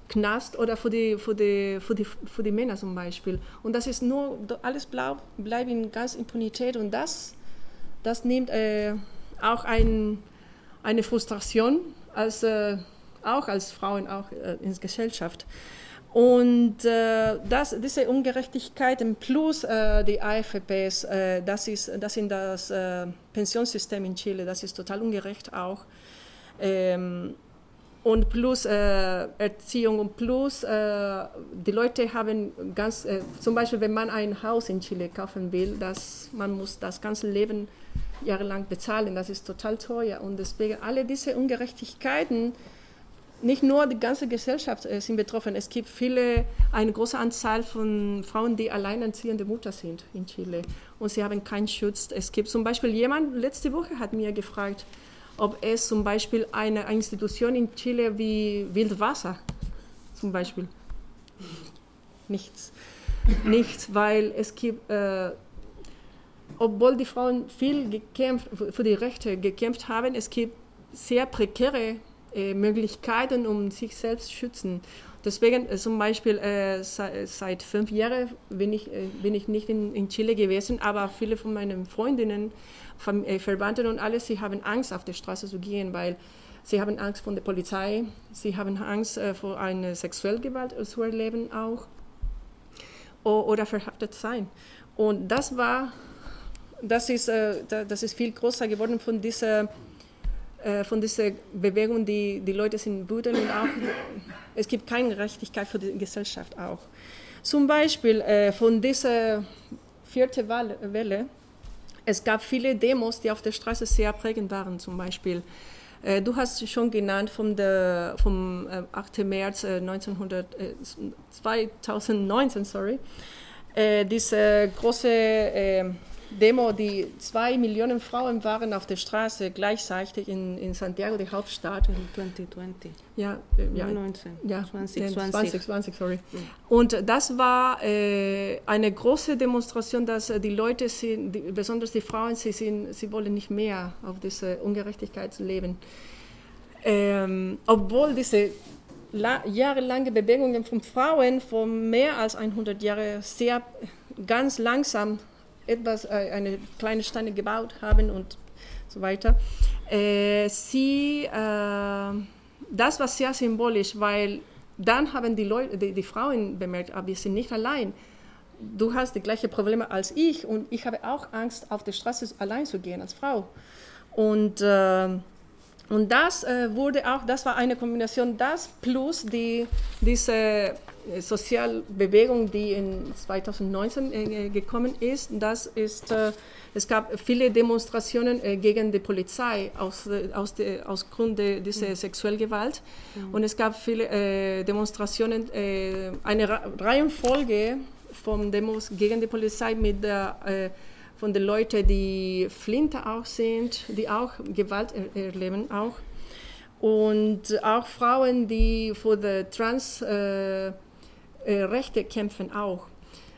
Speaker 5: Knast oder für die, für, die, für, die, für die Männer zum Beispiel. Und das ist nur, alles blau, bleibt in ganz Impunität und das, das nimmt äh, auch ein, eine Frustration, als, äh, auch als Frauen, auch äh, in der Gesellschaft. Und äh, das, diese Ungerechtigkeiten plus äh, die AFPs, äh, das, ist, das sind das äh, Pensionssystem in Chile, das ist total ungerecht auch. Ähm, und plus äh, Erziehung und plus äh, die Leute haben ganz, zum Beispiel wenn man ein Haus in Chile kaufen will, das, man muss das ganze Leben jahrelang bezahlen, das ist total teuer und deswegen alle diese Ungerechtigkeiten nicht nur die ganze Gesellschaft äh, sind betroffen. Es gibt viele, eine große Anzahl von Frauen, die alleinerziehende Mutter sind in Chile und sie haben keinen Schutz. Es gibt zum Beispiel jemand, letzte Woche hat mir gefragt, ob es zum Beispiel eine Institution in Chile wie Wildwasser zum Beispiel. Nichts. Nichts, weil es gibt, äh, obwohl die Frauen viel gekämpft, für die Rechte gekämpft haben, es gibt sehr prekäre äh, Möglichkeiten, um sich selbst zu schützen. Deswegen äh, zum Beispiel äh, seit, seit, fünf Jahren bin ich, äh, bin ich nicht in, in, Chile gewesen, aber viele von meinen Freundinnen, Ver äh, Verwandten und alles, sie haben Angst, auf der Straße zu gehen, weil sie haben Angst vor der Polizei, sie haben Angst äh, vor einer Sexuellgewalt zu erleben auch o oder verhaftet sein. Und das war, das ist, das ist viel größer geworden von dieser äh, von dieser Bewegung, die, die Leute sind wütend und auch, es gibt keine Gerechtigkeit für die Gesellschaft auch. Zum Beispiel äh, von dieser vierten Welle, es gab viele Demos, die auf der Straße sehr prägend waren, zum Beispiel. Äh, du hast schon genannt vom, der, vom 8. März 1900, 2019, sorry, diese große Demo, die zwei Millionen Frauen waren auf der Straße gleichzeitig in, in Santiago, die Hauptstadt.
Speaker 4: In 2020.
Speaker 5: Ja,
Speaker 4: ja 19.
Speaker 5: Ja, 2020. 20, 20, sorry. Und das war äh, eine große Demonstration, dass die Leute, sind, die, besonders die Frauen, sie, sind, sie wollen nicht mehr auf diese Ungerechtigkeit leben. Ähm, obwohl diese jahrelange Bewegungen von Frauen vor mehr als 100 Jahren sehr ganz langsam etwas, äh, eine kleine Steine gebaut haben und so weiter. Äh, sie, äh, das war sehr symbolisch, weil dann haben die, Leute, die, die Frauen bemerkt, aber ah, wir sind nicht allein. Du hast die gleichen Probleme als ich und ich habe auch Angst, auf der Straße allein zu gehen als Frau. Und, äh, und das äh, wurde auch, das war eine Kombination, das plus die, diese Sozialbewegung, die in 2019 äh, gekommen ist. Das ist, äh, es gab viele Demonstrationen äh, gegen die Polizei aus, aus, de, aus Grund de, dieser mhm. Sexuellgewalt. Mhm. Und es gab viele Demonstrationen, eine Reihenfolge von Demos gegen die Polizei mit der von den Leuten, die Flinter auch sind, die auch Gewalt erleben auch. Und auch Frauen, die für die Trans äh, äh, Rechte kämpfen auch.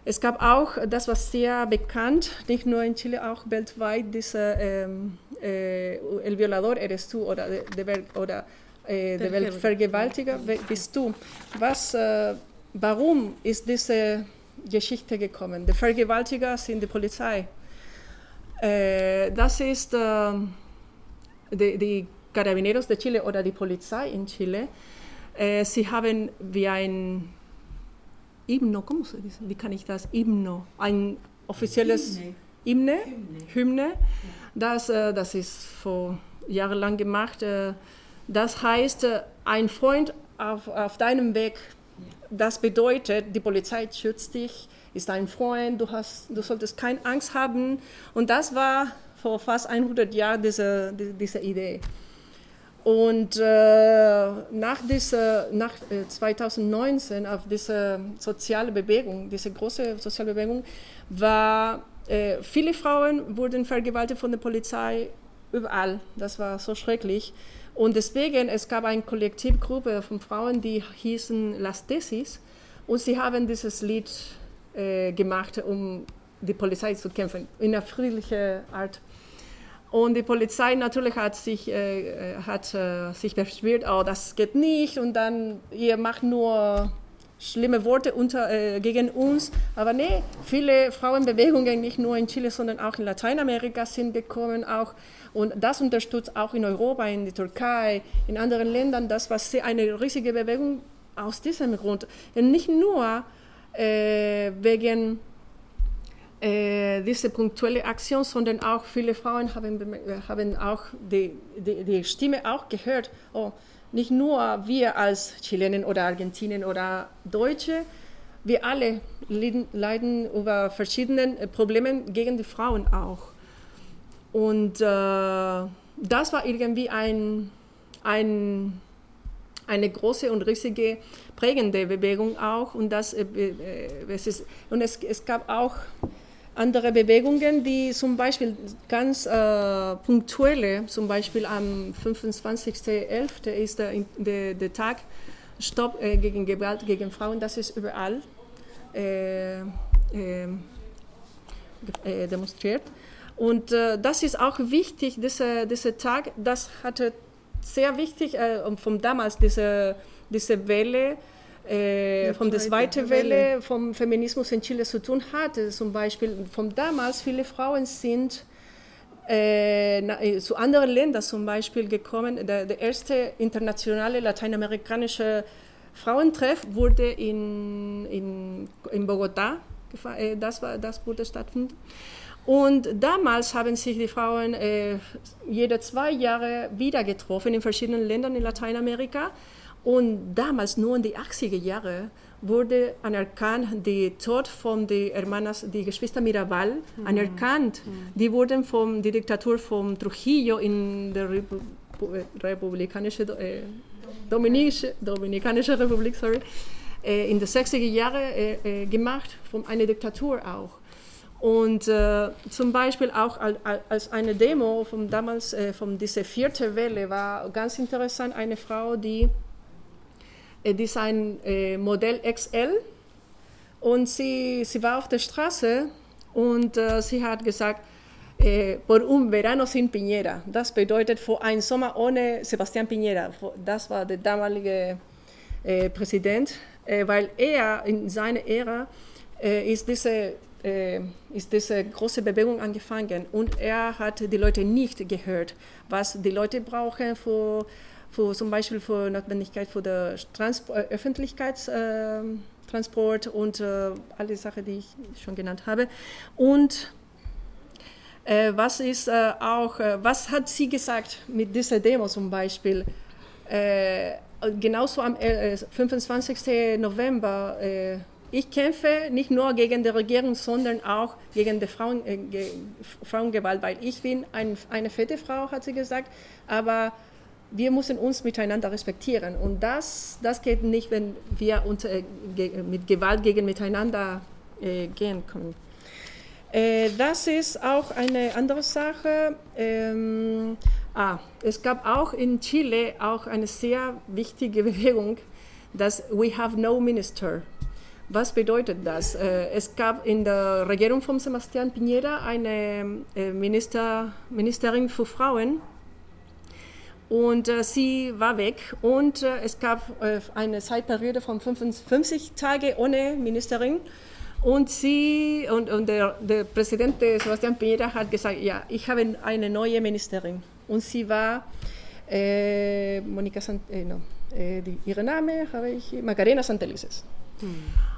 Speaker 5: Es gab auch, das war sehr bekannt, nicht nur in Chile, auch weltweit, dieser ähm, äh, El Violador eres tú oder, de, oder äh, der Weltvergewaltiger bist du. Was, äh, warum ist diese Geschichte gekommen? Der Vergewaltiger sind die Polizei. Äh, das ist ähm, die, die Carabineros de Chile oder die Polizei in Chile. Äh, sie haben wie ein Hymno. Wie kann ich das? Hymno, ein offizielles Hymne, Hymne, Hymne. Das, äh, das ist vor jahrelang gemacht. Äh, das heißt, äh, ein Freund auf, auf deinem Weg, das bedeutet, die Polizei schützt dich, ist dein Freund, du, hast, du solltest keine Angst haben. Und das war vor fast 100 Jahren diese, diese Idee. Und äh, nach, dieser, nach äh, 2019, auf diese soziale Bewegung, diese große soziale Bewegung, war, äh, viele Frauen wurden vergewaltigt von der Polizei überall. Das war so schrecklich. Und deswegen, es gab eine Kollektivgruppe von Frauen, die hießen Las Tesis. Und sie haben dieses Lied äh, gemacht, um die Polizei zu kämpfen, in einer friedlichen Art. Und die Polizei natürlich hat sich, äh, hat, äh, sich beschwert, oh, das geht nicht und dann, ihr macht nur schlimme Worte unter, äh, gegen uns. Aber nee, viele Frauenbewegungen, nicht nur in Chile, sondern auch in Lateinamerika sind gekommen auch. Und das unterstützt auch in Europa, in der Türkei, in anderen Ländern. Das war eine riesige Bewegung aus diesem Grund. Nicht nur äh, wegen äh, dieser punktuellen Aktion, sondern auch viele Frauen haben, haben auch die, die, die Stimme auch gehört. Oh, nicht nur wir als Chilenen oder Argentinien oder Deutsche, wir alle leiden, leiden über verschiedene Probleme gegen die Frauen auch. Und äh, das war irgendwie ein, ein, eine große und riesige prägende Bewegung auch. Und, das, äh, äh, es, ist, und es, es gab auch andere Bewegungen, die zum Beispiel ganz äh, punktuelle, zum Beispiel am 25.11. ist der, der, der Tag Stopp äh, gegen Gewalt gegen Frauen, das ist überall äh, äh, äh demonstriert. Und das ist auch wichtig, dieser, dieser Tag, das hatte sehr wichtig äh, von damals, diese, diese Welle, äh, von der zweiten Welle, Welle vom Feminismus in Chile zu tun hatte. Zum Beispiel von damals, viele Frauen sind äh, äh, zu anderen Ländern zum Beispiel gekommen. Der, der erste internationale lateinamerikanische Frauentreff wurde in, in, in Bogotá, äh, das, war, das wurde stattfinden. Und damals haben sich die Frauen äh, jede zwei Jahre wieder getroffen in verschiedenen Ländern in Lateinamerika. Und damals, nur in den 80er Jahren, wurde anerkannt, der Tod von den Hermanas, die Geschwister Mirabal, mhm. anerkannt. Mhm. Die wurden von der Diktatur von Trujillo in der Repu Republikanische, äh, Dominische, Dominikanische Republik, sorry, äh, in den 60er Jahren äh, äh, gemacht, von einer Diktatur auch. Und äh, zum Beispiel auch als eine Demo von damals, äh, von dieser vierten Welle, war ganz interessant eine Frau, die äh, die ist ein äh, Modell XL und sie, sie war auf der Straße und äh, sie hat gesagt, äh, por un verano sin Piñera. Das bedeutet vor einem Sommer ohne Sebastián Piñera. Das war der damalige äh, Präsident, weil er in seiner Ära ist diese ist diese große Bewegung angefangen und er hat die Leute nicht gehört, was die Leute brauchen für für zum Beispiel für Notwendigkeit für den äh, Öffentlichkeitstransport äh, und äh, all die Sachen, die ich schon genannt habe. Und äh, was ist äh, auch, äh, was hat sie gesagt mit dieser Demo zum Beispiel? genauso am 25. November ich kämpfe nicht nur gegen die Regierung, sondern auch gegen die Frauen, äh, Frauengewalt, weil ich bin ein, eine fette Frau, hat sie gesagt, aber wir müssen uns miteinander respektieren. Und das, das geht nicht, wenn wir unter, äh, mit Gewalt gegen miteinander äh, gehen können. Äh, das ist auch eine andere Sache. Ähm, ah, es gab auch in Chile auch eine sehr wichtige Bewegung, das We Have No Minister. Was bedeutet das? Äh, es gab in der Regierung von Sebastián Piñera eine äh, Minister, Ministerin für Frauen, und äh, sie war weg und es gab eine Zeitperiode von 55 Tagen ohne Ministerin. Und sie und, und der, der Präsident Sebastián Piñera hat gesagt, ja, ich habe eine neue Ministerin. Und sie war äh, Monika Sant äh, no, äh, ihre Name habe ich Macarena Santelices. Hm.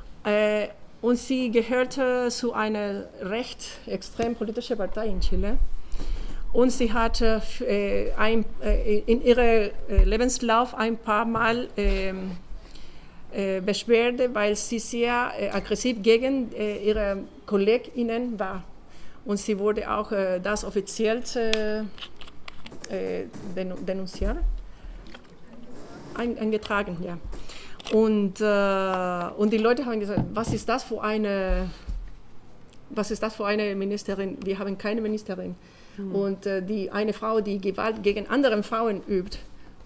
Speaker 5: Und sie gehörte zu einer recht extrem politischen Partei in Chile. Und sie hatte äh, ein, äh, in ihrem äh, Lebenslauf ein paar Mal ähm, äh, Beschwerde, weil sie sehr äh, aggressiv gegen äh, ihre KollegInnen war. Und sie wurde auch das offiziell denunziert, eingetragen, ja. Und, und die Leute haben gesagt, was ist das für eine, was ist das für eine Ministerin? Wir haben keine Ministerin. Mhm. Und äh, die, eine Frau, die Gewalt gegen andere Frauen übt,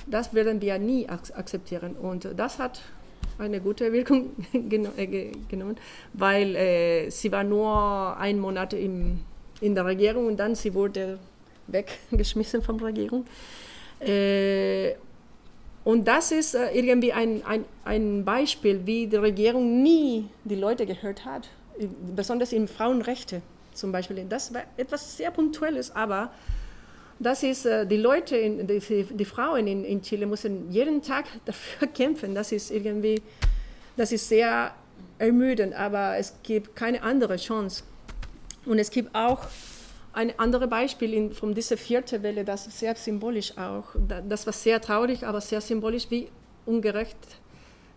Speaker 5: das werden wir nie ak akzeptieren. Und das hat eine gute Wirkung äh, genommen, weil äh, sie war nur ein Monat im, in der Regierung und dann sie wurde weggeschmissen von der Regierung. Äh, und das ist äh, irgendwie ein, ein, ein Beispiel, wie die Regierung nie die Leute gehört hat, besonders in Frauenrechte zum Beispiel. Das war etwas sehr Punktuelles, aber das ist, äh, die Leute, die, die Frauen in, in Chile müssen jeden Tag dafür kämpfen. Das ist irgendwie, das ist sehr ermüdend, aber es gibt keine andere Chance. Und es gibt auch ein anderes Beispiel in, von dieser vierten Welle, das sehr symbolisch auch. Das war sehr traurig, aber sehr symbolisch, wie ungerecht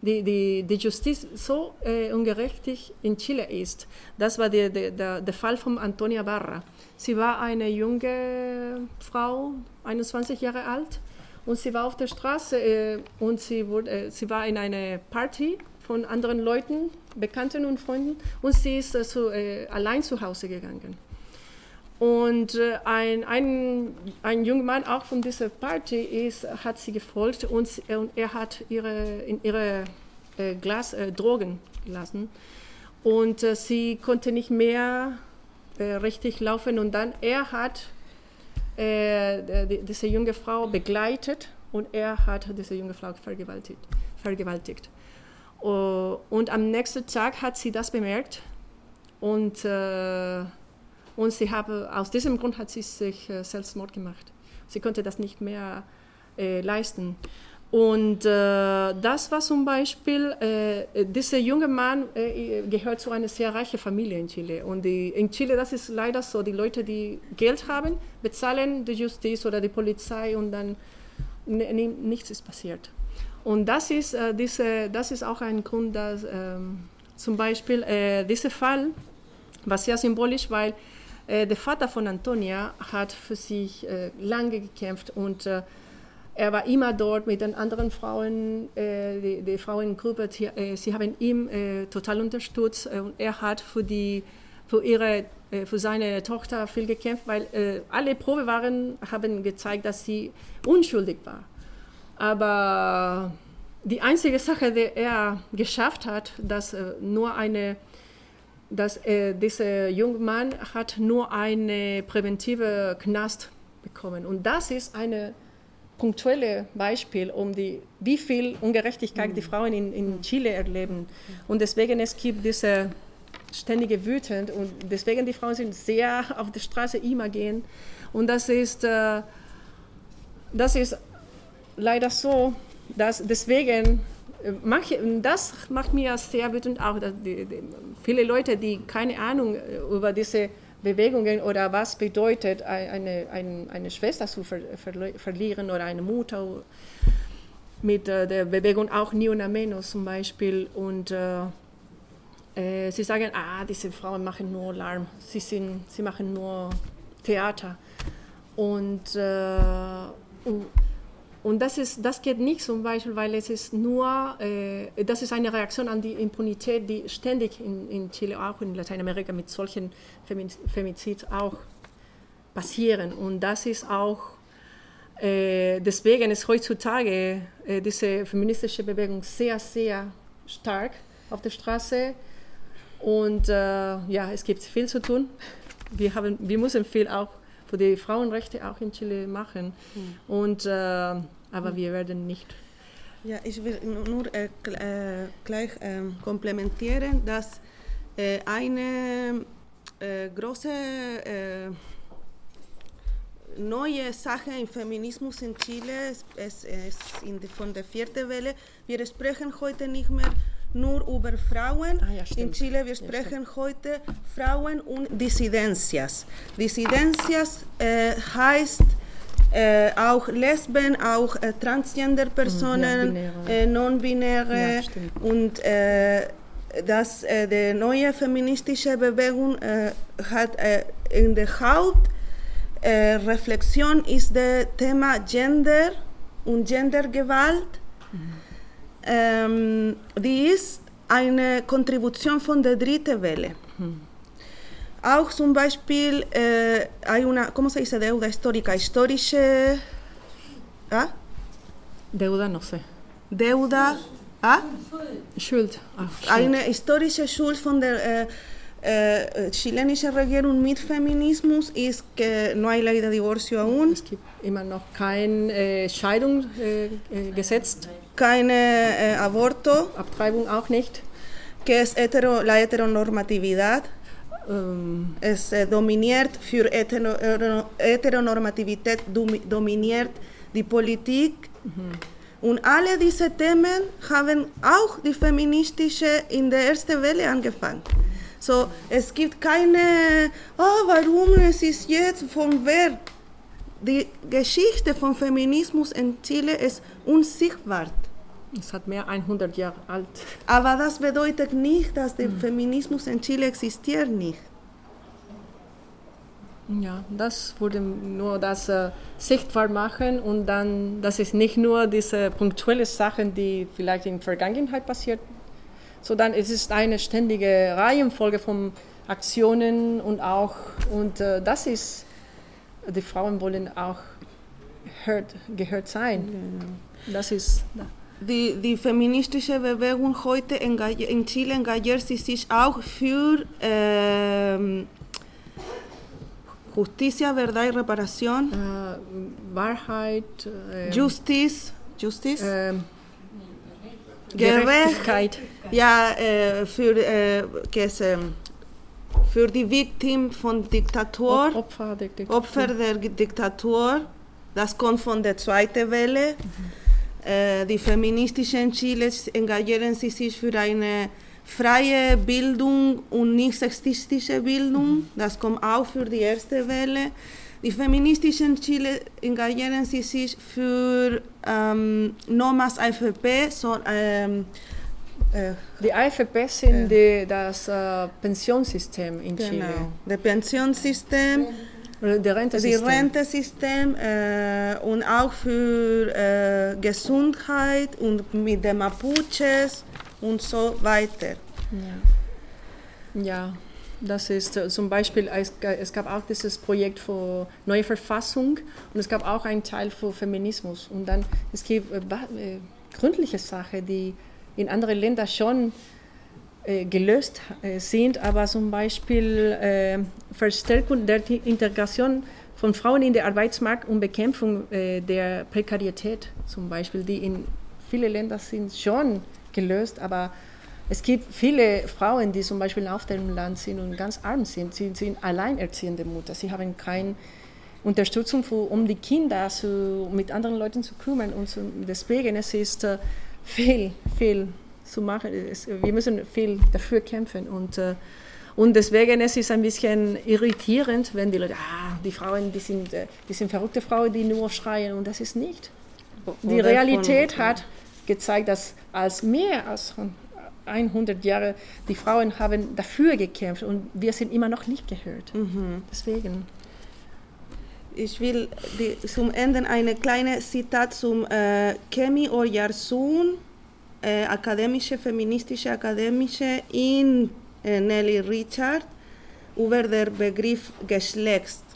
Speaker 5: die, die, die Justiz so äh, ungerechtig in Chile ist. Das war der, der, der Fall von Antonia Barra. Sie war eine junge Frau, 21 Jahre alt, und sie war auf der Straße äh, und sie, wurde, äh, sie war in einer Party von anderen Leuten, Bekannten und Freunden, und sie ist also, allein zu Hause gegangen. Und äh, ein, ein, ein junger Mann auch von dieser Party ist, hat sie gefolgt und, und er hat ihre, in ihre äh, Glas äh, Drogen gelassen. Und äh, sie konnte nicht mehr äh, richtig laufen. Und dann er hat äh, die, diese junge Frau begleitet und er hat diese junge Frau vergewaltigt. vergewaltigt. Uh, und am nächsten Tag hat sie das bemerkt und und sie habe, aus diesem Grund hat sie sich äh, Selbstmord gemacht. Sie konnte das nicht mehr äh, leisten. Und äh, das war zum Beispiel, äh, dieser junge Mann äh, gehört zu einer sehr reichen Familie in Chile. Und die, in Chile, das ist leider so, die Leute, die Geld haben, bezahlen die Justiz oder die Polizei und dann nichts ist passiert. Und das ist, äh, diese, das ist auch ein Grund, dass ähm, zum Beispiel äh, dieser Fall war sehr symbolisch, weil der Vater von Antonia hat für sich äh, lange gekämpft und äh, er war immer dort mit den anderen Frauen, äh, die, die Frauengruppe, die, äh, sie haben ihn äh, total unterstützt und er hat für, die, für, ihre, für seine Tochter viel gekämpft, weil alle Probe waren, haben gezeigt, dass sie unschuldig war. Aber die einzige Sache, die er geschafft hat, dass nur eine dass äh, dieser junge Mann hat nur eine präventive Knast bekommen. Und das ist ein punktuelles Beispiel, um die, wie viel Ungerechtigkeit mhm. die Frauen in, in Chile erleben. Und deswegen es gibt diese ständige Wütend und deswegen die Frauen sind sehr auf der Straße immer gehen. Und das ist, äh, das ist leider so, dass deswegen manche, das macht mir sehr wütend auch, dass die, die, viele Leute, die keine Ahnung äh, über diese Bewegungen oder was bedeutet, eine, eine, eine Schwester zu ver, ver, verlieren oder eine Mutter mit äh, der Bewegung auch Ni una menos zum Beispiel. Und äh, äh, sie sagen, ah, diese Frauen machen nur Lärm, sie, sind, sie machen nur Theater. Und, äh, und und das, ist, das geht nicht zum Beispiel, weil es ist nur, äh, das ist eine Reaktion an die Impunität, die ständig in, in Chile, auch in Lateinamerika mit solchen Femizids auch passieren. Und das ist auch, äh, deswegen ist heutzutage äh, diese feministische Bewegung sehr, sehr stark auf der Straße. Und äh, ja, es gibt viel zu tun. Wir, haben, wir müssen viel auch für die Frauenrechte auch in Chile machen. Mhm. Und, äh, aber mhm. wir werden nicht.
Speaker 4: Ja, ich will nur äh, äh gleich ähm, komplementieren, dass äh, eine äh, große äh, neue Sache im Feminismus in Chile ist, ist, ist in die, von der vierten Welle. Wir sprechen heute nicht mehr nur über Frauen. Ah, ja, in Chile wir sprechen ja, heute Frauen und Dissidencias. Dissidencias äh, heißt äh, auch Lesben, auch äh, Transgender-Personen, ja, Non-Binäre und äh, dass äh, die neue feministische Bewegung äh, hat äh, in der Hauptreflexion ist das Thema Gender und Gendergewalt. Ähm, die ist eine Kontribution von der dritten Welle. Hm. Auch zum Beispiel äh, hay una, ¿cómo se dice? Deuda histórica, historische...
Speaker 5: ¿ah? Deuda, no sé.
Speaker 4: Deuda... ¿ah?
Speaker 5: Schuld.
Speaker 4: Ach, Schuld. Eine historische Schuld von der... Äh, äh, chilenische Regierung mit Feminismus ist, que no hay ley de divorcio aún.
Speaker 5: Es gibt immer noch kein äh, Scheidung äh, gesetzt.
Speaker 4: Keine äh, Aborto.
Speaker 5: Abtreibung auch nicht.
Speaker 4: Que es hetero, la heteronormatividad.
Speaker 5: ähm,
Speaker 4: Es dominiert für Heterono- Heteronormativität, dom- dominiert die Politik. Und alle diese Themen haben auch die feministische in der ersten Welle angefangen. So, es gibt keine, oh, warum es ist jetzt von wer. Die Geschichte von Feminismus in Chile ist unsichtbar.
Speaker 5: es hat mehr 100 Jahre alt.
Speaker 4: Aber das bedeutet nicht, dass der Feminismus in Chile existiert nicht.
Speaker 5: Ja, das würde nur das äh, sichtbar machen und dann, das ist nicht nur diese punktuelle Sachen, die vielleicht in der Vergangenheit passiert, sondern es ist eine ständige Reihenfolge von Aktionen und auch, und äh, das ist, die Frauen wollen auch hört, gehört sein. Das ist,
Speaker 4: Die, die feministische Bewegung heute engage- in Chile engagiert sie sich auch für ähm, Justicia, Verdad y Reparación,
Speaker 5: äh, Wahrheit, äh,
Speaker 4: Justice, Justice,
Speaker 5: äh,
Speaker 4: Gerecht-
Speaker 5: Gerechtigkeit.
Speaker 4: ja, äh, für, äh, ähm, für die Victim von Diktatur.
Speaker 5: Op- Opfer der Diktatur.
Speaker 4: Opfer der Diktatur, das kommt von der zweiten Welle. Äh, die feministischen Chiles engagieren sie sich für eine freie Bildung und nicht sexistische Bildung. Das kommt auch für die erste Welle. Die feministischen Chile engagieren sie sich für ähm, no más AFP, so, ähm, äh,
Speaker 5: Die AFP sind die, das äh, Pensionssystem in Chile.
Speaker 4: genau, das Pensionssystem.
Speaker 5: Die Rentensystem.
Speaker 4: Rentensystem äh, und auch für äh, Gesundheit und mit den Mapuches und so weiter.
Speaker 5: Ja, das ist äh, zum Beispiel, es, ga- es gab auch dieses Projekt für neue Verfassung und es gab auch einen Teil für Feminismus. Und dann, es gibt äh, äh, gründliche Sachen, die in anderen Ländern schon äh, gelöst äh, sind, aber zum Beispiel äh, Verstärkung der Ti- Integration von Frauen in den Arbeitsmarkt und Bekämpfung der Prekarität zum Beispiel, die in vielen Ländern sind schon gelöst, aber es gibt viele Frauen, die zum Beispiel auf dem Land sind und ganz arm sind. Sie sind alleinerziehende Mutter. Sie haben keine Unterstützung, für, um die Kinder zu, mit anderen Leuten zu kümmern. Und so, deswegen es ist äh, viel, viel zu machen. Es, wir müssen viel dafür kämpfen. Und, äh, und deswegen es ist ein bisschen irritierend, wenn die Leute, ah, die Frauen, die sind, äh, die sind verrückte Frauen, die nur schreien. Und das ist nicht. Die Realität hat gezeigt, dass als mehr als 100 Jahre die Frauen haben dafür gekämpft und wir sind immer noch nicht gehört. Deswegen.
Speaker 4: Ich will die, zum Ende eine kleine Zitat zum äh, Kemi Oyarsun, äh, akademische, feministische akademische in äh, Nelly Richard über den Begriff Geschlecht.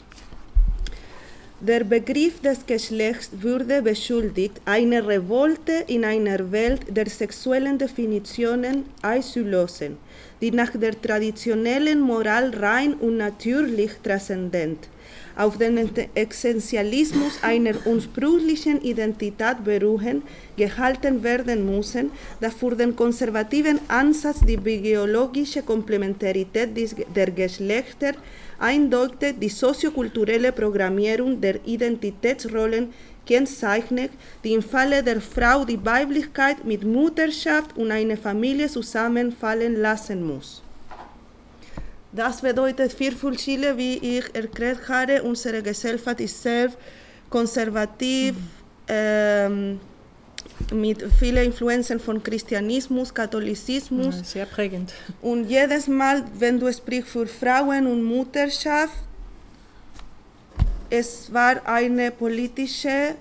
Speaker 4: Der Begriff des Geschlechts würde beschuldigt, eine Revolte in einer Welt der sexuellen Definitionen einzulösen, die nach der traditionellen Moral rein und natürlich transzendent, auf den Ent- Essentialismus einer ursprünglichen Identität beruhen, gehalten werden müssen, da für den konservativen Ansatz die biologische Komplementarität der Geschlechter eindeutig die soziokulturelle Programmierung der Identitätsrollen kennzeichnet, die im Falle der Frau die Weiblichkeit mit Mutterschaft und einer Familie zusammenfallen lassen muss. Das bedeutet für für Chile, wie ich erklärt habe, unsere Gesellschaft ist sehr konservativ, ähm, mit vielen Influenzen von Christianismus, Katholizismus.
Speaker 5: Sehr prägend.
Speaker 4: Und jedes Mal, wenn du sprichst für Frauen und Mutterschaft, es war eine politische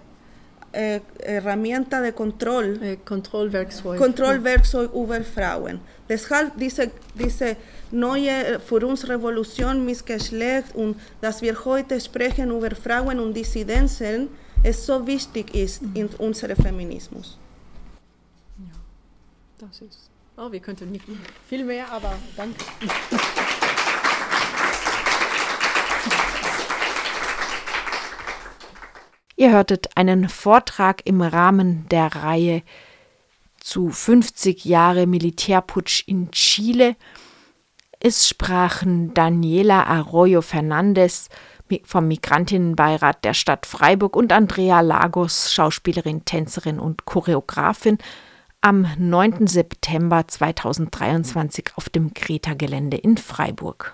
Speaker 4: äh, Herramienta de Control,
Speaker 5: Äh, Kontrollwerkzeug.
Speaker 4: Kontrollwerkzeug über Frauen. Deshalb diese, diese neue, äh, für uns Revolution mit Geschlecht und dass wir heute sprechen über Frauen und Dissidenzen, es so wichtig ist in unserem Feminismus.
Speaker 5: Das ist. Oh, wir könnten nicht viel mehr, aber danke.
Speaker 3: Ihr hörtet einen Vortrag im Rahmen der Reihe zu 50 Jahre Militärputsch in Chile. Es sprachen Daniela Arroyo Fernandez vom Migrantinnenbeirat der Stadt Freiburg und Andrea Lagos, Schauspielerin, Tänzerin und Choreografin, am 9. September 2023 auf dem Greta-Gelände in Freiburg.